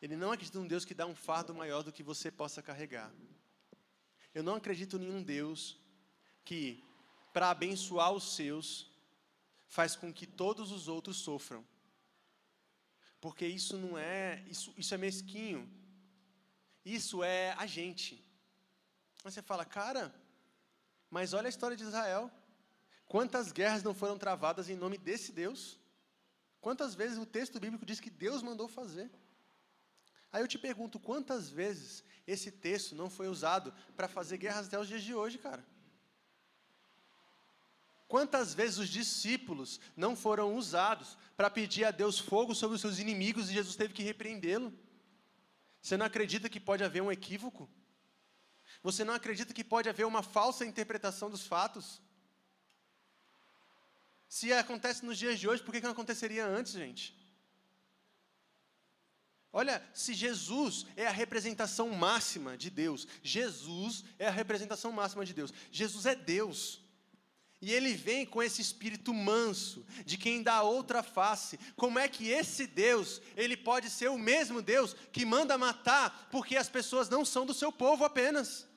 Ele não acredita num Deus que dá um fardo maior do que você possa carregar. Eu não acredito em um Deus que, para abençoar os seus, faz com que todos os outros sofram. Porque isso não é, isso, isso é mesquinho. Isso é a gente. Aí você fala, cara, mas olha a história de Israel. Quantas guerras não foram travadas em nome desse Deus? Quantas vezes o texto bíblico diz que Deus mandou fazer? Aí eu te pergunto, quantas vezes esse texto não foi usado para fazer guerras até os dias de hoje, cara? Quantas vezes os discípulos não foram usados para pedir a Deus fogo sobre os seus inimigos e Jesus teve que repreendê-lo? Você não acredita que pode haver um equívoco? Você não acredita que pode haver uma falsa interpretação dos fatos? Se acontece nos dias de hoje, por que não aconteceria antes, gente? Olha, se Jesus é a representação máxima de Deus, Jesus é a representação máxima de Deus. Jesus é Deus. E ele vem com esse espírito manso, de quem dá outra face. Como é que esse Deus, ele pode ser o mesmo Deus que manda matar porque as pessoas não são do seu povo apenas?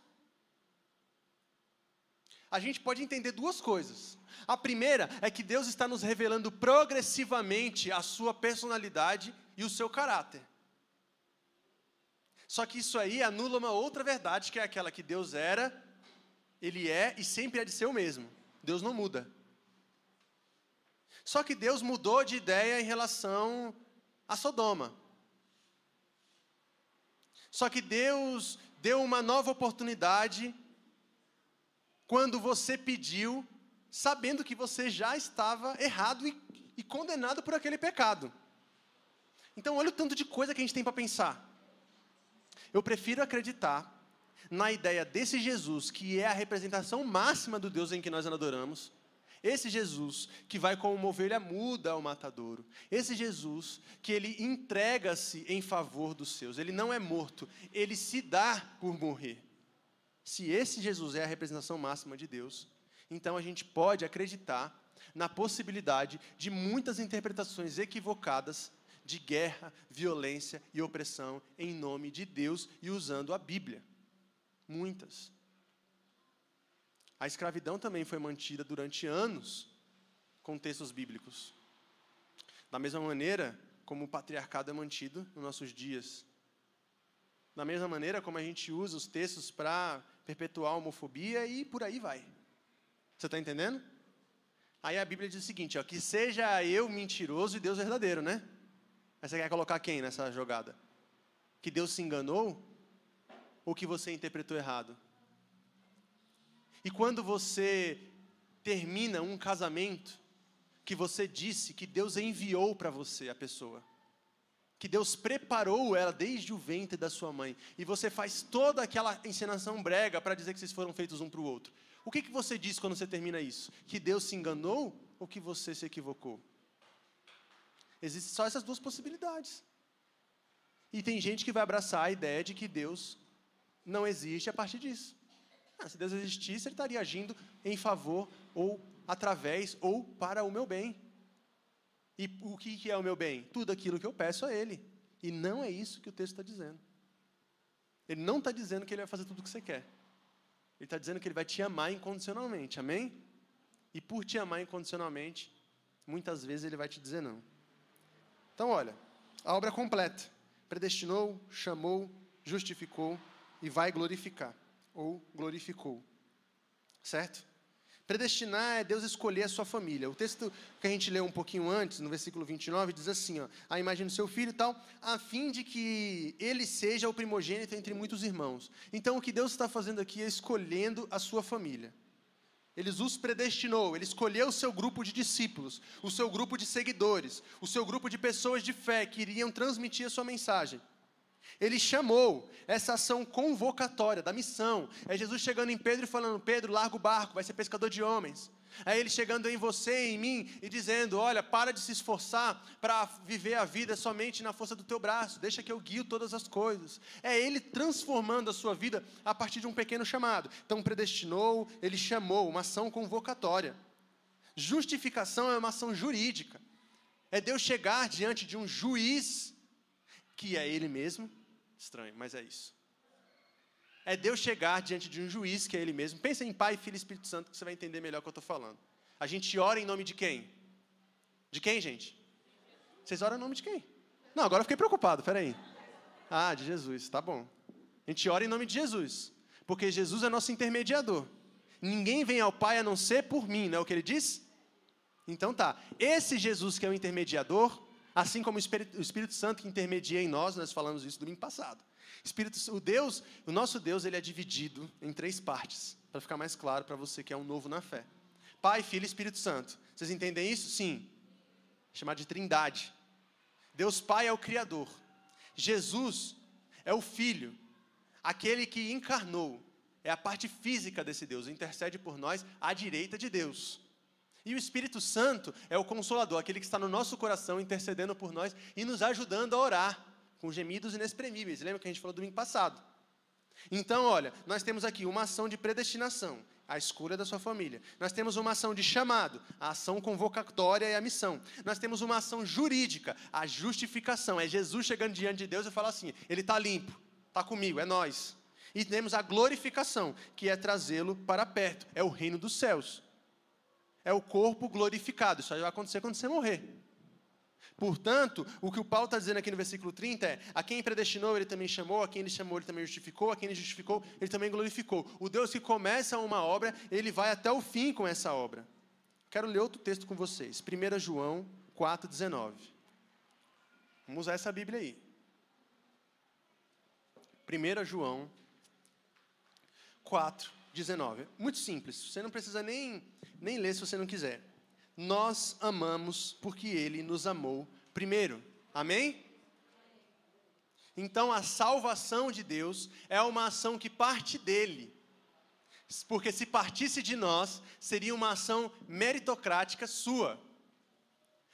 A gente pode entender duas coisas. A primeira é que Deus está nos revelando progressivamente a sua personalidade e o seu caráter. Só que isso aí anula uma outra verdade, que é aquela que Deus era, Ele é e sempre é de ser o mesmo. Deus não muda. Só que Deus mudou de ideia em relação a Sodoma. Só que Deus deu uma nova oportunidade quando você pediu, sabendo que você já estava errado e, e condenado por aquele pecado. Então, olha o tanto de coisa que a gente tem para pensar. Eu prefiro acreditar na ideia desse Jesus, que é a representação máxima do Deus em que nós adoramos, esse Jesus que vai como uma ovelha muda ao matadouro. Esse Jesus que ele entrega-se em favor dos seus. Ele não é morto, ele se dá por morrer. Se esse Jesus é a representação máxima de Deus, então a gente pode acreditar na possibilidade de muitas interpretações equivocadas de guerra, violência e opressão em nome de Deus e usando a Bíblia. Muitas. A escravidão também foi mantida durante anos com textos bíblicos. Da mesma maneira como o patriarcado é mantido nos nossos dias. Da mesma maneira como a gente usa os textos para perpetuar a homofobia e por aí vai. Você está entendendo? Aí a Bíblia diz o seguinte: ó, que seja eu mentiroso e Deus verdadeiro, né? Aí você quer colocar quem nessa jogada? Que Deus se enganou? Ou que você interpretou errado? E quando você termina um casamento, que você disse que Deus enviou para você a pessoa, que Deus preparou ela desde o ventre da sua mãe, e você faz toda aquela encenação brega para dizer que vocês foram feitos um para o outro. O que, que você diz quando você termina isso? Que Deus se enganou ou que você se equivocou? Existem só essas duas possibilidades. E tem gente que vai abraçar a ideia de que Deus não existe a partir disso. Ah, se Deus existisse, Ele estaria agindo em favor, ou através, ou para o meu bem. E o que é o meu bem? Tudo aquilo que eu peço a Ele. E não é isso que o texto está dizendo. Ele não está dizendo que Ele vai fazer tudo o que você quer. Ele está dizendo que Ele vai te amar incondicionalmente. Amém? E por te amar incondicionalmente, muitas vezes Ele vai te dizer não. Então, olha, a obra completa. Predestinou, chamou, justificou e vai glorificar ou glorificou. Certo? Predestinar é Deus escolher a sua família. O texto que a gente leu um pouquinho antes, no versículo 29, diz assim: ó, a imagem do seu filho e tal, a fim de que ele seja o primogênito entre muitos irmãos. Então, o que Deus está fazendo aqui é escolhendo a sua família. Ele os predestinou, ele escolheu o seu grupo de discípulos, o seu grupo de seguidores, o seu grupo de pessoas de fé que iriam transmitir a sua mensagem. Ele chamou essa ação convocatória da missão. É Jesus chegando em Pedro e falando: Pedro, larga o barco, vai ser pescador de homens. É ele chegando em você e em mim e dizendo: Olha, para de se esforçar para viver a vida somente na força do teu braço, deixa que eu guio todas as coisas. É ele transformando a sua vida a partir de um pequeno chamado. Então, predestinou, ele chamou, uma ação convocatória. Justificação é uma ação jurídica. É Deus chegar diante de um juiz, que é ele mesmo, Estranho, mas é isso. É Deus chegar diante de um juiz que é Ele mesmo. Pensa em Pai, Filho e Espírito Santo, que você vai entender melhor o que eu estou falando. A gente ora em nome de quem? De quem, gente? Vocês oram em nome de quem? Não, agora eu fiquei preocupado, peraí. Ah, de Jesus, tá bom. A gente ora em nome de Jesus, porque Jesus é nosso intermediador. Ninguém vem ao Pai a não ser por mim, não é o que ele diz? Então tá. Esse Jesus que é o intermediador, Assim como o Espírito, o Espírito, Santo que intermedia em nós, nós falamos isso domingo passado. Espírito, o Deus, o nosso Deus, ele é dividido em três partes, para ficar mais claro para você que é um novo na fé. Pai, Filho e Espírito Santo. Vocês entendem isso? Sim. Chamado de Trindade. Deus Pai é o Criador. Jesus é o Filho, aquele que encarnou. É a parte física desse Deus, intercede por nós à direita de Deus. E o Espírito Santo é o consolador, aquele que está no nosso coração intercedendo por nós e nos ajudando a orar com gemidos inexprimíveis. Lembra que a gente falou domingo passado? Então, olha, nós temos aqui uma ação de predestinação, a escolha da sua família. Nós temos uma ação de chamado, a ação convocatória e a missão. Nós temos uma ação jurídica, a justificação. É Jesus chegando diante de Deus e falar assim: Ele está limpo, está comigo, é nós. E temos a glorificação, que é trazê-lo para perto, é o reino dos céus é o corpo glorificado. Isso aí vai acontecer quando você morrer. Portanto, o que o Paulo está dizendo aqui no versículo 30 é: a quem predestinou, ele também chamou, a quem ele chamou, ele também justificou, a quem ele justificou, ele também glorificou. O Deus que começa uma obra, ele vai até o fim com essa obra. Quero ler outro texto com vocês. 1 João 4,19. Vamos usar essa Bíblia aí. 1 João 4, 19. Muito simples. Você não precisa nem, nem ler se você não quiser nós amamos porque ele nos amou primeiro. Amém? Então a salvação de Deus é uma ação que parte dele. Porque se partisse de nós, seria uma ação meritocrática sua.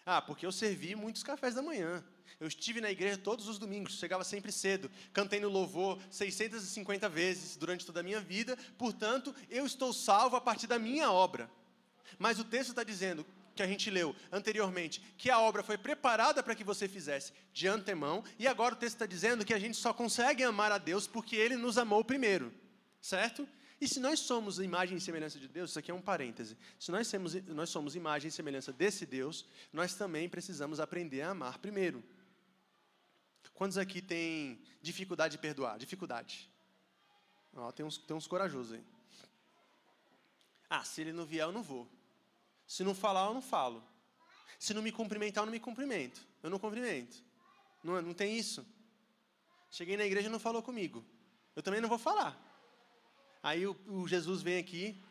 Ah, porque eu servi muitos cafés da manhã. Eu estive na igreja todos os domingos, chegava sempre cedo, cantei no louvor 650 vezes durante toda a minha vida, portanto, eu estou salvo a partir da minha obra. Mas o texto está dizendo, que a gente leu anteriormente, que a obra foi preparada para que você fizesse de antemão, e agora o texto está dizendo que a gente só consegue amar a Deus porque Ele nos amou primeiro, certo? E se nós somos imagem e semelhança de Deus, isso aqui é um parêntese, se nós somos, nós somos imagem e semelhança desse Deus, nós também precisamos aprender a amar primeiro. Quantos aqui têm dificuldade de perdoar? Dificuldade. Ó, tem, uns, tem uns corajosos aí. Ah, se ele não vier, eu não vou. Se não falar, eu não falo. Se não me cumprimentar, eu não me cumprimento. Eu não cumprimento. Não, não tem isso. Cheguei na igreja e não falou comigo. Eu também não vou falar. Aí o, o Jesus vem aqui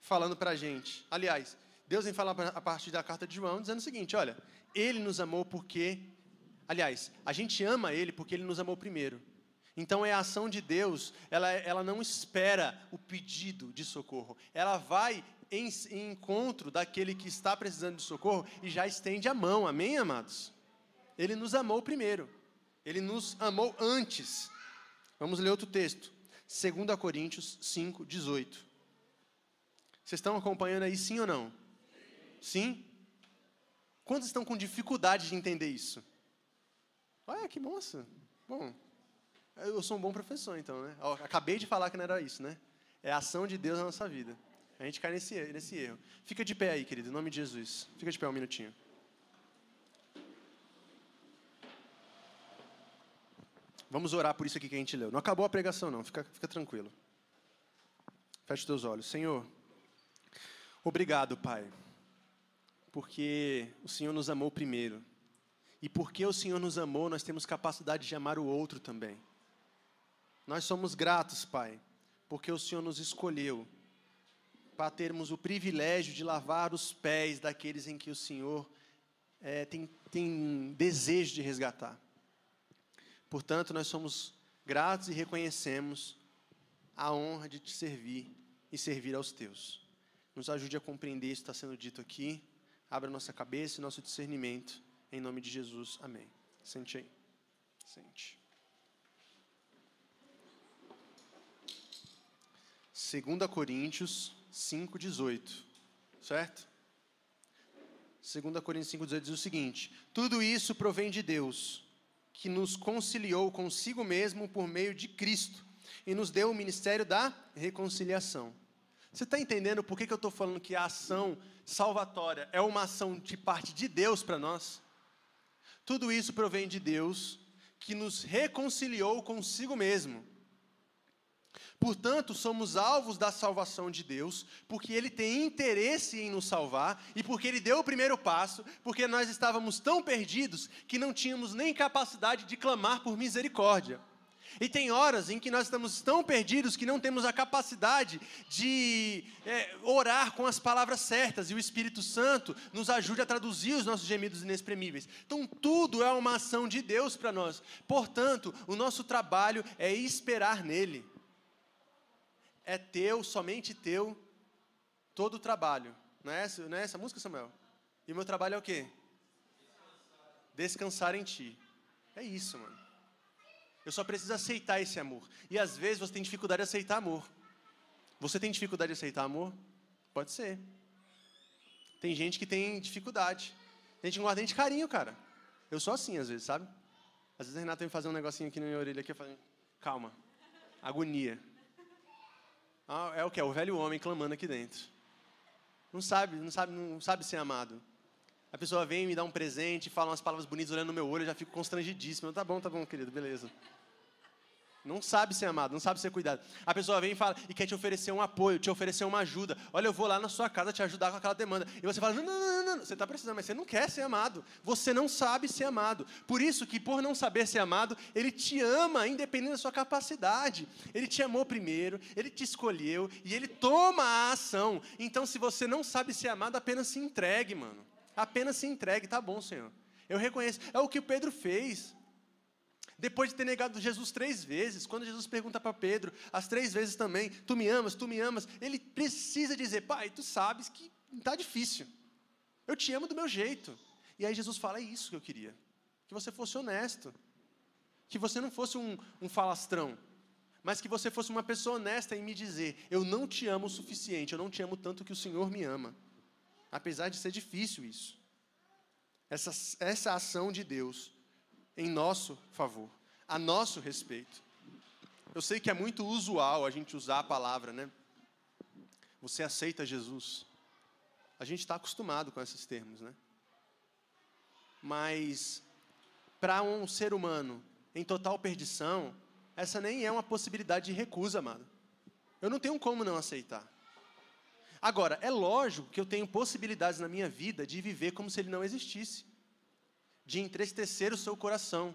falando para a gente. Aliás, Deus vem falar a partir da carta de João dizendo o seguinte: olha, Ele nos amou porque. Aliás, a gente ama Ele porque Ele nos amou primeiro. Então é a ação de Deus, ela, ela não espera o pedido de socorro. Ela vai em, em encontro daquele que está precisando de socorro e já estende a mão, amém, amados? Ele nos amou primeiro, ele nos amou antes. Vamos ler outro texto, 2 Coríntios 5, 18. Vocês estão acompanhando aí, sim ou não? Sim? Quantos estão com dificuldade de entender isso? Olha que moça. Bom, eu sou um bom professor, então, né? Acabei de falar que não era isso, né? É a ação de Deus na nossa vida. A gente cai nesse, nesse erro. Fica de pé aí, querido, em nome de Jesus. Fica de pé um minutinho. Vamos orar por isso aqui que a gente leu. Não acabou a pregação, não. Fica, fica tranquilo. Feche teus olhos. Senhor, obrigado, Pai, porque o Senhor nos amou primeiro. E porque o Senhor nos amou, nós temos capacidade de amar o outro também. Nós somos gratos, Pai, porque o Senhor nos escolheu para termos o privilégio de lavar os pés daqueles em que o Senhor é, tem, tem desejo de resgatar. Portanto, nós somos gratos e reconhecemos a honra de te servir e servir aos teus. Nos ajude a compreender isso que está sendo dito aqui. Abra nossa cabeça e nosso discernimento. Em nome de Jesus. Amém. Sente aí. Sente. 2 Coríntios 5,18. Certo? 2 Coríntios 5,18 diz o seguinte: Tudo isso provém de Deus, que nos conciliou consigo mesmo por meio de Cristo e nos deu o ministério da reconciliação. Você está entendendo por que, que eu estou falando que a ação salvatória é uma ação de parte de Deus para nós? Tudo isso provém de Deus, que nos reconciliou consigo mesmo Portanto, somos alvos da salvação de Deus, porque Ele tem interesse em nos salvar e porque Ele deu o primeiro passo, porque nós estávamos tão perdidos que não tínhamos nem capacidade de clamar por misericórdia. E tem horas em que nós estamos tão perdidos que não temos a capacidade de é, orar com as palavras certas e o Espírito Santo nos ajude a traduzir os nossos gemidos inexprimíveis. Então, tudo é uma ação de Deus para nós. Portanto, o nosso trabalho é esperar nele é teu, somente teu, todo o trabalho. Não é, essa, não é essa música, Samuel? E o meu trabalho é o quê? Descansar em ti. É isso, mano. Eu só preciso aceitar esse amor. E às vezes você tem dificuldade de aceitar amor. Você tem dificuldade de aceitar amor? Pode ser. Tem gente que tem dificuldade. Tem gente que guarda de carinho, cara. Eu sou assim às vezes, sabe? Às vezes a Renata vem fazer um negocinho aqui na minha orelha aqui, eu falo, calma, agonia. Ah, é o que? É o velho homem clamando aqui dentro. Não sabe, não sabe, não sabe ser amado. A pessoa vem me dá um presente, fala umas palavras bonitas olhando no meu olho, eu já fico constrangidíssimo. Tá bom, tá bom, querido, beleza. Não sabe ser amado, não sabe ser cuidado. A pessoa vem e fala e quer te oferecer um apoio, te oferecer uma ajuda. Olha, eu vou lá na sua casa te ajudar com aquela demanda. E você fala: não, não, não, não, você está precisando, mas você não quer ser amado. Você não sabe ser amado. Por isso que, por não saber ser amado, ele te ama, independente da sua capacidade. Ele te amou primeiro, ele te escolheu e ele toma a ação. Então, se você não sabe ser amado, apenas se entregue, mano. Apenas se entregue, tá bom, Senhor. Eu reconheço. É o que Pedro fez. Depois de ter negado Jesus três vezes, quando Jesus pergunta para Pedro, as três vezes também, tu me amas, tu me amas, ele precisa dizer, pai, tu sabes que está difícil. Eu te amo do meu jeito. E aí Jesus fala, é isso que eu queria. Que você fosse honesto. Que você não fosse um, um falastrão. Mas que você fosse uma pessoa honesta em me dizer, eu não te amo o suficiente, eu não te amo tanto que o Senhor me ama. Apesar de ser difícil isso. Essa, essa ação de Deus em nosso favor, a nosso respeito. Eu sei que é muito usual a gente usar a palavra, né? Você aceita Jesus. A gente está acostumado com esses termos, né? Mas, para um ser humano em total perdição, essa nem é uma possibilidade de recusa, amado. Eu não tenho como não aceitar. Agora, é lógico que eu tenho possibilidades na minha vida de viver como se ele não existisse de entristecer o seu coração.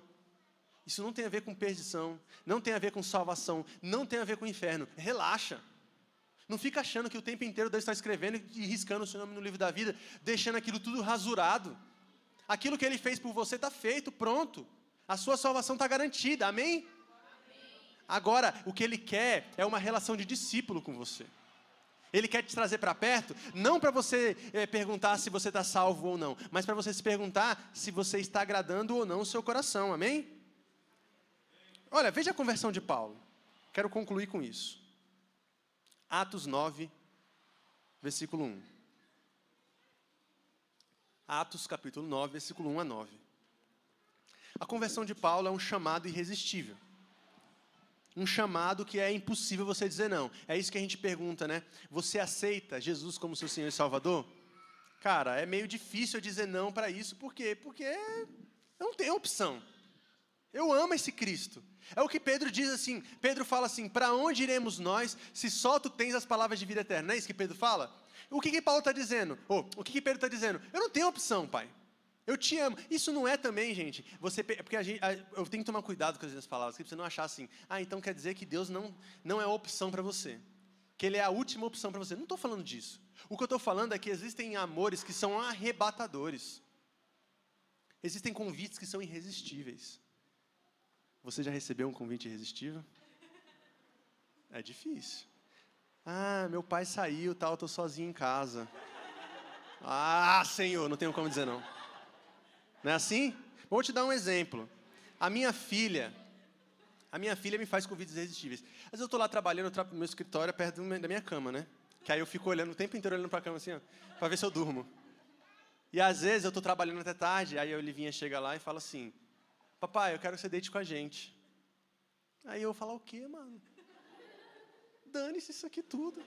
Isso não tem a ver com perdição, não tem a ver com salvação, não tem a ver com inferno. Relaxa. Não fica achando que o tempo inteiro Deus está escrevendo e riscando o seu nome no livro da vida, deixando aquilo tudo rasurado. Aquilo que Ele fez por você está feito, pronto. A sua salvação está garantida, amém? amém? Agora, o que Ele quer é uma relação de discípulo com você. Ele quer te trazer para perto, não para você é, perguntar se você está salvo ou não, mas para você se perguntar se você está agradando ou não o seu coração, amém? Olha, veja a conversão de Paulo. Quero concluir com isso. Atos 9, versículo 1. Atos capítulo 9, versículo 1 a 9. A conversão de Paulo é um chamado irresistível um chamado que é impossível você dizer não. É isso que a gente pergunta, né? Você aceita Jesus como seu Senhor e Salvador? Cara, é meio difícil dizer não para isso, por quê? Porque eu não tenho opção. Eu amo esse Cristo. É o que Pedro diz assim. Pedro fala assim: para onde iremos nós se só tu tens as palavras de vida eterna? Não é isso que Pedro fala? O que, que Paulo está dizendo? Oh, o que, que Pedro está dizendo? Eu não tenho opção, pai. Eu te amo. Isso não é também, gente. Você, porque a gente, a, eu tenho que tomar cuidado com as minhas palavras, para você não achar assim. Ah, então quer dizer que Deus não, não é opção para você. Que Ele é a última opção para você. Não estou falando disso. O que eu estou falando é que existem amores que são arrebatadores. Existem convites que são irresistíveis. Você já recebeu um convite irresistível? É difícil. Ah, meu pai saiu, tal, estou sozinho em casa. Ah, Senhor, não tenho como dizer não. Não é assim? Vou te dar um exemplo. A minha filha, a minha filha me faz convites irresistíveis. Às vezes eu estou lá trabalhando no meu escritório perto da minha cama, né? Que aí eu fico olhando o tempo inteiro olhando para a cama assim, ó, para ver se eu durmo. E às vezes eu estou trabalhando até tarde, aí a Olivinha chega lá e fala assim: Papai, eu quero que você deite com a gente. Aí eu falo: O quê, mano? Dane-se isso aqui tudo.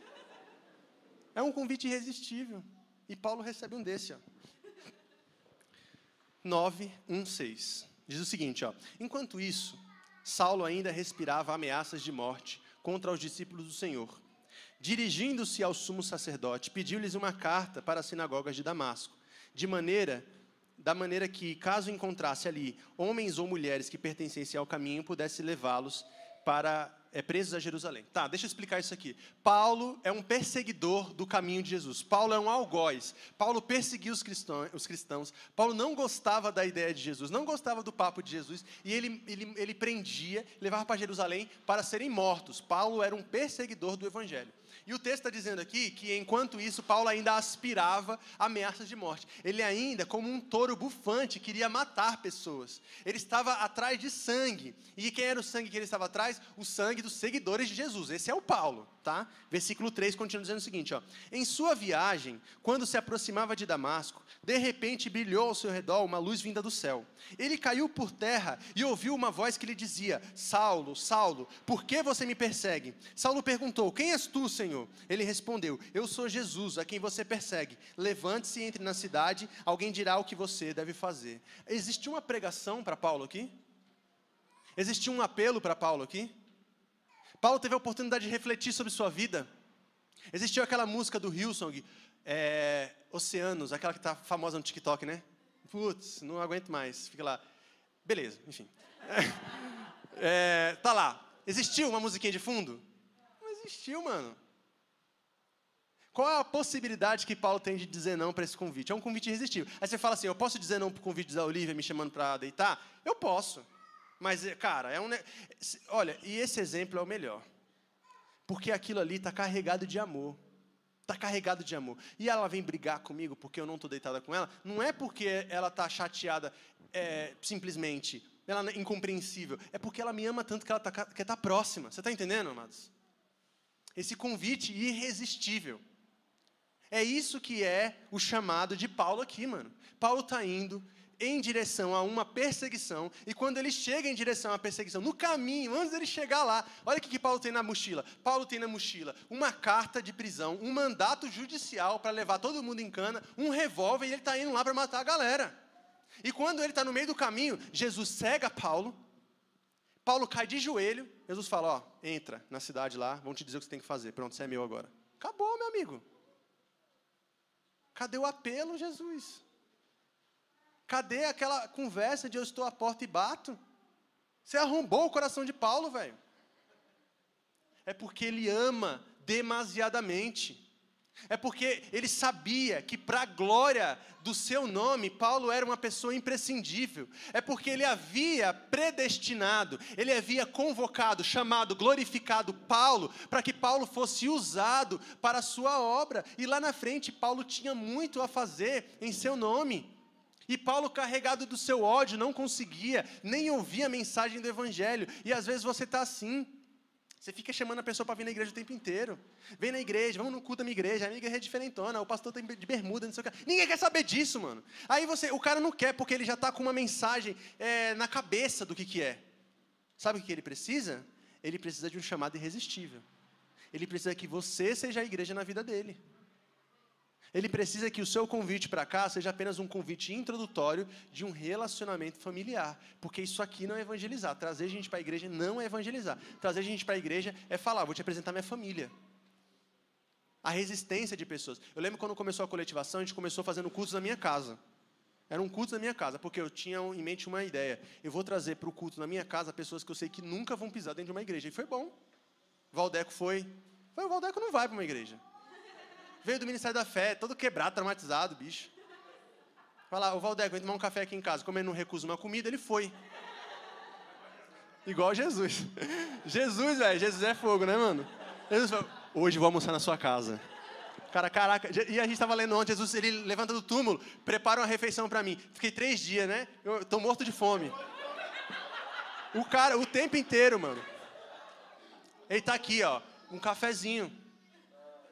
É um convite irresistível. E Paulo recebe um desse, ó. 9, 1, 6. Diz o seguinte, ó. Enquanto isso, Saulo ainda respirava ameaças de morte contra os discípulos do Senhor. Dirigindo-se ao sumo sacerdote, pediu-lhes uma carta para as sinagogas de Damasco, de maneira da maneira que, caso encontrasse ali homens ou mulheres que pertencessem ao caminho, pudesse levá-los para é, presos a Jerusalém. Tá, deixa eu explicar isso aqui. Paulo é um perseguidor do caminho de Jesus. Paulo é um algoz. Paulo perseguiu os cristãos, os cristãos. Paulo não gostava da ideia de Jesus, não gostava do papo de Jesus. E ele, ele, ele prendia, levava para Jerusalém para serem mortos. Paulo era um perseguidor do evangelho. E o texto está dizendo aqui que enquanto isso, Paulo ainda aspirava ameaças de morte. Ele ainda, como um touro bufante, queria matar pessoas. Ele estava atrás de sangue. E quem era o sangue que ele estava atrás? O sangue dos seguidores de Jesus. Esse é o Paulo, tá? Versículo 3 continua dizendo o seguinte, ó: Em sua viagem, quando se aproximava de Damasco, de repente brilhou ao seu redor uma luz vinda do céu. Ele caiu por terra e ouviu uma voz que lhe dizia: Saulo, Saulo, por que você me persegue? Saulo perguntou: Quem és tu, Senhor? Ele respondeu: Eu sou Jesus, a quem você persegue. Levante-se e entre na cidade, alguém dirá o que você deve fazer. Existe uma pregação para Paulo aqui? Existia um apelo para Paulo aqui? Paulo teve a oportunidade de refletir sobre sua vida. Existiu aquela música do Hillsong, é, Oceanos, aquela que está famosa no TikTok, né? Putz, não aguento mais. Fica lá. Beleza, enfim. É, tá lá. Existiu uma musiquinha de fundo? Não existiu, mano. Qual a possibilidade que Paulo tem de dizer não para esse convite? É um convite irresistível. Aí você fala assim: eu posso dizer não para o convite da Olivia me chamando para deitar? Eu posso. Mas, é, cara, é um. Olha, e esse exemplo é o melhor. Porque aquilo ali está carregado de amor. Está carregado de amor. E ela vem brigar comigo porque eu não estou deitada com ela. Não é porque ela está chateada é, simplesmente. Ela é incompreensível. É porque ela me ama tanto que ela tá, quer estar tá próxima. Você está entendendo, amados? Esse convite irresistível. É isso que é o chamado de Paulo aqui, mano. Paulo está indo, em direção a uma perseguição, e quando ele chega em direção à perseguição, no caminho, antes dele chegar lá, olha o que, que Paulo tem na mochila. Paulo tem na mochila uma carta de prisão, um mandato judicial para levar todo mundo em cana, um revólver, e ele está indo lá para matar a galera. E quando ele está no meio do caminho, Jesus cega Paulo, Paulo cai de joelho, Jesus fala: Ó, entra na cidade lá, vão te dizer o que você tem que fazer. Pronto, você é meu agora. Acabou, meu amigo. Cadê o apelo, Jesus? Cadê aquela conversa de eu estou à porta e bato? Você arrombou o coração de Paulo, velho. É porque ele ama demasiadamente. É porque ele sabia que, para a glória do seu nome, Paulo era uma pessoa imprescindível. É porque ele havia predestinado, ele havia convocado, chamado, glorificado Paulo, para que Paulo fosse usado para a sua obra. E lá na frente, Paulo tinha muito a fazer em seu nome. E Paulo, carregado do seu ódio, não conseguia nem ouvir a mensagem do Evangelho. E às vezes você está assim. Você fica chamando a pessoa para vir na igreja o tempo inteiro. Vem na igreja, vamos no culto da minha igreja. A minha igreja é diferentona, o pastor tem de bermuda, não sei o que. Ninguém quer saber disso, mano. Aí você, o cara não quer porque ele já está com uma mensagem é, na cabeça do que, que é. Sabe o que ele precisa? Ele precisa de um chamado irresistível. Ele precisa que você seja a igreja na vida dele. Ele precisa que o seu convite para cá seja apenas um convite introdutório de um relacionamento familiar. Porque isso aqui não é evangelizar. Trazer gente para a igreja não é evangelizar. Trazer gente para a igreja é falar, vou te apresentar minha família. A resistência de pessoas. Eu lembro quando começou a coletivação, a gente começou fazendo cultos na minha casa. Era um culto na minha casa, porque eu tinha em mente uma ideia. Eu vou trazer para o culto na minha casa pessoas que eu sei que nunca vão pisar dentro de uma igreja. E foi bom. Valdeco foi. Foi, o Valdeco não vai para uma igreja. Veio do Ministério da Fé, todo quebrado, traumatizado, bicho. Fala, o Valdeco, vem tomar um café aqui em casa. Como ele não recusa uma comida, ele foi. Igual Jesus. Jesus, velho, Jesus é fogo, né, mano? Jesus falou, hoje vou almoçar na sua casa. Cara, caraca, e a gente estava lendo ontem, Jesus, ele levanta do túmulo, prepara uma refeição para mim. Fiquei três dias, né? Eu tô morto de fome. O cara, o tempo inteiro, mano. Ele tá aqui, ó, um cafezinho.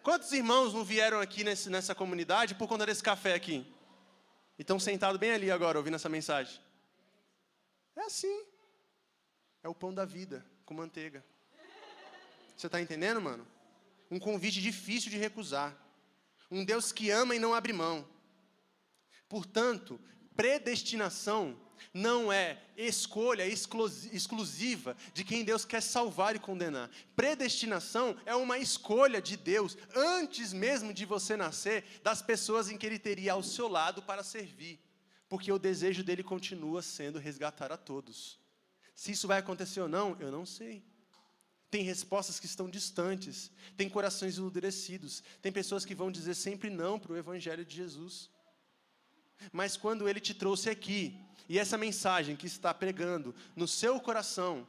Quantos irmãos não vieram aqui nesse, nessa comunidade por conta desse café aqui? E estão sentados bem ali agora, ouvindo essa mensagem. É assim. É o pão da vida, com manteiga. Você está entendendo, mano? Um convite difícil de recusar. Um Deus que ama e não abre mão. Portanto, predestinação não é escolha exclusiva de quem Deus quer salvar e condenar. Predestinação é uma escolha de Deus, antes mesmo de você nascer, das pessoas em que Ele teria ao seu lado para servir. Porque o desejo dele continua sendo resgatar a todos. Se isso vai acontecer ou não, eu não sei. Tem respostas que estão distantes, tem corações endurecidos, tem pessoas que vão dizer sempre não para o Evangelho de Jesus. Mas quando ele te trouxe aqui, e essa mensagem que está pregando no seu coração,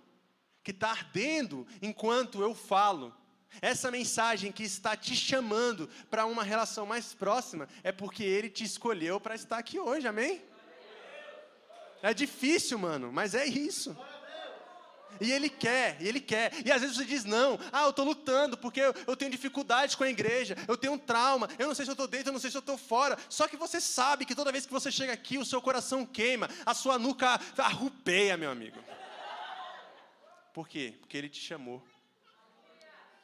que está ardendo enquanto eu falo, essa mensagem que está te chamando para uma relação mais próxima, é porque ele te escolheu para estar aqui hoje, amém? É difícil, mano, mas é isso. E ele quer, e ele quer. E às vezes você diz não. Ah, eu estou lutando porque eu, eu, tenho dificuldades com a igreja. Eu tenho um trauma. Eu não sei se eu estou dentro, eu não sei se eu estou fora. Só que você sabe que toda vez que você chega aqui, o seu coração queima, a sua nuca arrupeia, meu amigo. Por quê? Porque ele te chamou.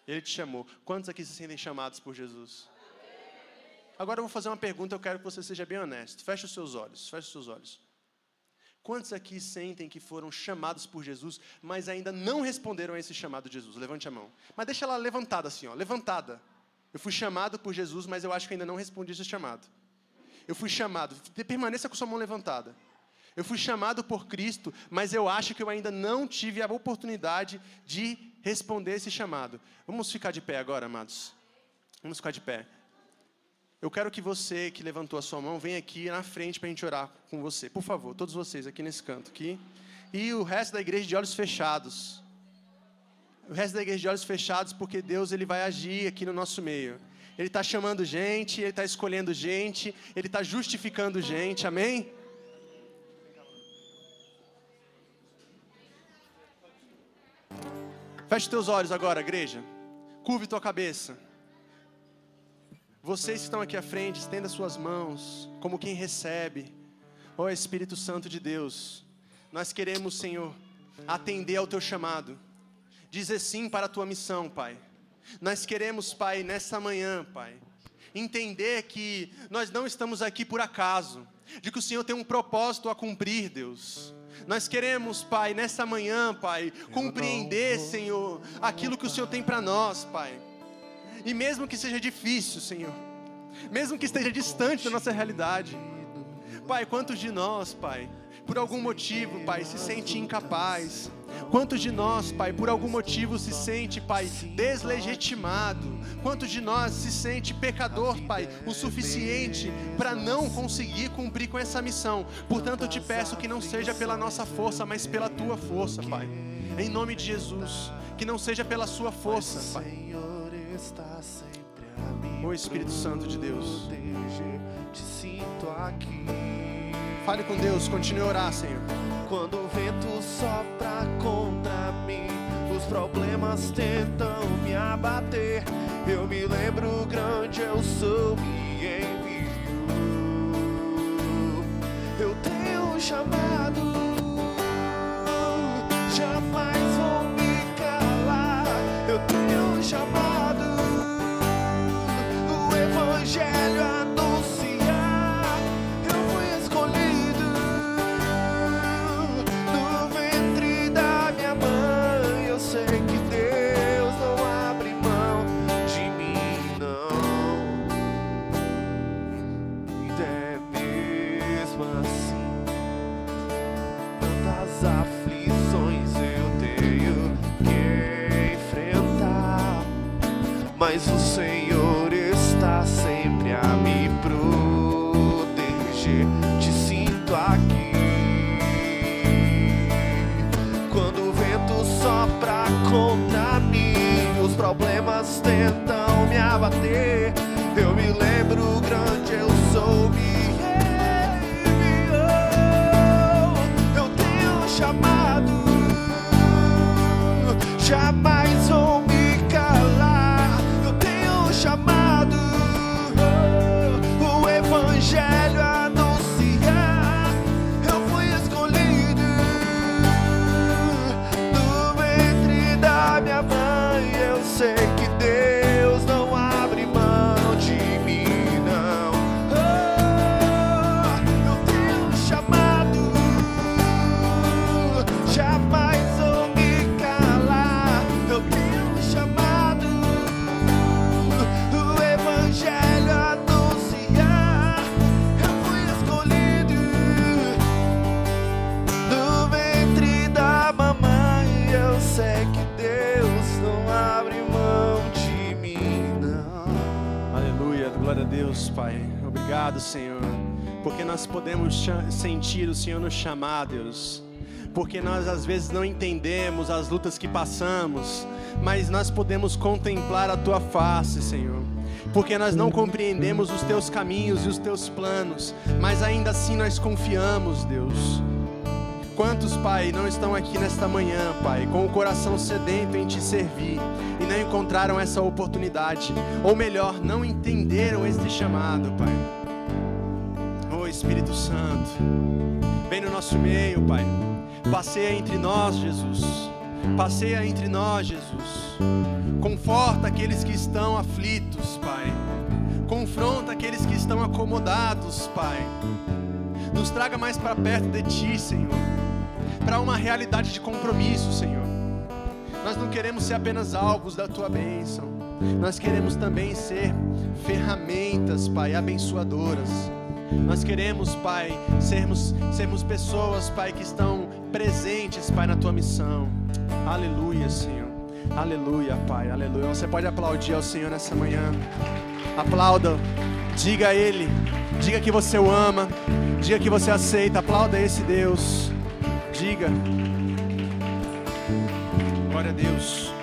Ele te chamou. Quantos aqui se sentem chamados por Jesus? Agora eu vou fazer uma pergunta, eu quero que você seja bem honesto. Feche os seus olhos, feche os seus olhos. Quantos aqui sentem que foram chamados por Jesus, mas ainda não responderam a esse chamado de Jesus? Levante a mão. Mas deixa ela levantada assim, ó, levantada. Eu fui chamado por Jesus, mas eu acho que ainda não respondi esse chamado. Eu fui chamado, permaneça com sua mão levantada. Eu fui chamado por Cristo, mas eu acho que eu ainda não tive a oportunidade de responder esse chamado. Vamos ficar de pé agora, amados. Vamos ficar de pé. Eu quero que você que levantou a sua mão venha aqui na frente para a gente orar com você. Por favor, todos vocês aqui nesse canto aqui. E o resto da igreja de olhos fechados. O resto da igreja de olhos fechados, porque Deus ele vai agir aqui no nosso meio. Ele está chamando gente, Ele está escolhendo gente, Ele está justificando gente, amém? Feche teus olhos agora, igreja. Curve tua cabeça. Vocês que estão aqui à frente, estenda suas mãos, como quem recebe. Ó oh, Espírito Santo de Deus, nós queremos, Senhor, atender ao teu chamado, dizer sim para a tua missão, Pai. Nós queremos, Pai, nessa manhã, Pai, entender que nós não estamos aqui por acaso, de que o Senhor tem um propósito a cumprir, Deus. Nós queremos, Pai, nessa manhã, Pai, compreender, Senhor, aquilo que o Senhor tem para nós, Pai. E mesmo que seja difícil, Senhor, mesmo que esteja distante da nossa realidade, Pai, quantos de nós, Pai, por algum motivo, Pai, se sente incapaz? Quantos de nós, Pai, por algum motivo se sente, Pai, deslegitimado? Quantos de nós se sente pecador, Pai, o suficiente para não conseguir cumprir com essa missão? Portanto, eu te peço que não seja pela nossa força, mas pela tua força, Pai. Em nome de Jesus, que não seja pela sua força, Pai está sempre a mim. O Espírito Santo de Deus. Te sinto aqui. Fale com Deus, continue a orar, Senhor. Quando o vento sopra contra mim, os problemas tentam me abater. Eu me lembro grande, eu sou me enviou. Eu tenho um chamado, mas obrigado, Senhor, porque nós podemos sentir o Senhor nos chamar, Deus. Porque nós às vezes não entendemos as lutas que passamos, mas nós podemos contemplar a tua face, Senhor. Porque nós não compreendemos os teus caminhos e os teus planos, mas ainda assim nós confiamos, Deus. Quantos, Pai, não estão aqui nesta manhã, Pai, com o coração sedento em te servir e não encontraram essa oportunidade, ou melhor, não entenderam este chamado, Pai. Espírito Santo, vem no nosso meio, Pai. Passeia entre nós, Jesus. Passeia entre nós, Jesus. Conforta aqueles que estão aflitos, Pai. Confronta aqueles que estão acomodados, Pai. Nos traga mais para perto de Ti, Senhor. Para uma realidade de compromisso, Senhor. Nós não queremos ser apenas alvos da Tua bênção. Nós queremos também ser ferramentas, Pai, abençoadoras. Nós queremos, Pai, sermos, sermos pessoas, Pai, que estão presentes, Pai, na Tua missão. Aleluia, Senhor. Aleluia, Pai. Aleluia. Você pode aplaudir ao Senhor nessa manhã. Aplauda. Diga a Ele. Diga que você o ama. Diga que você aceita. Aplauda esse Deus. Diga. Glória a Deus.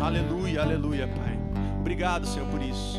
Aleluia, aleluia, Pai. Obrigado, Senhor, por isso.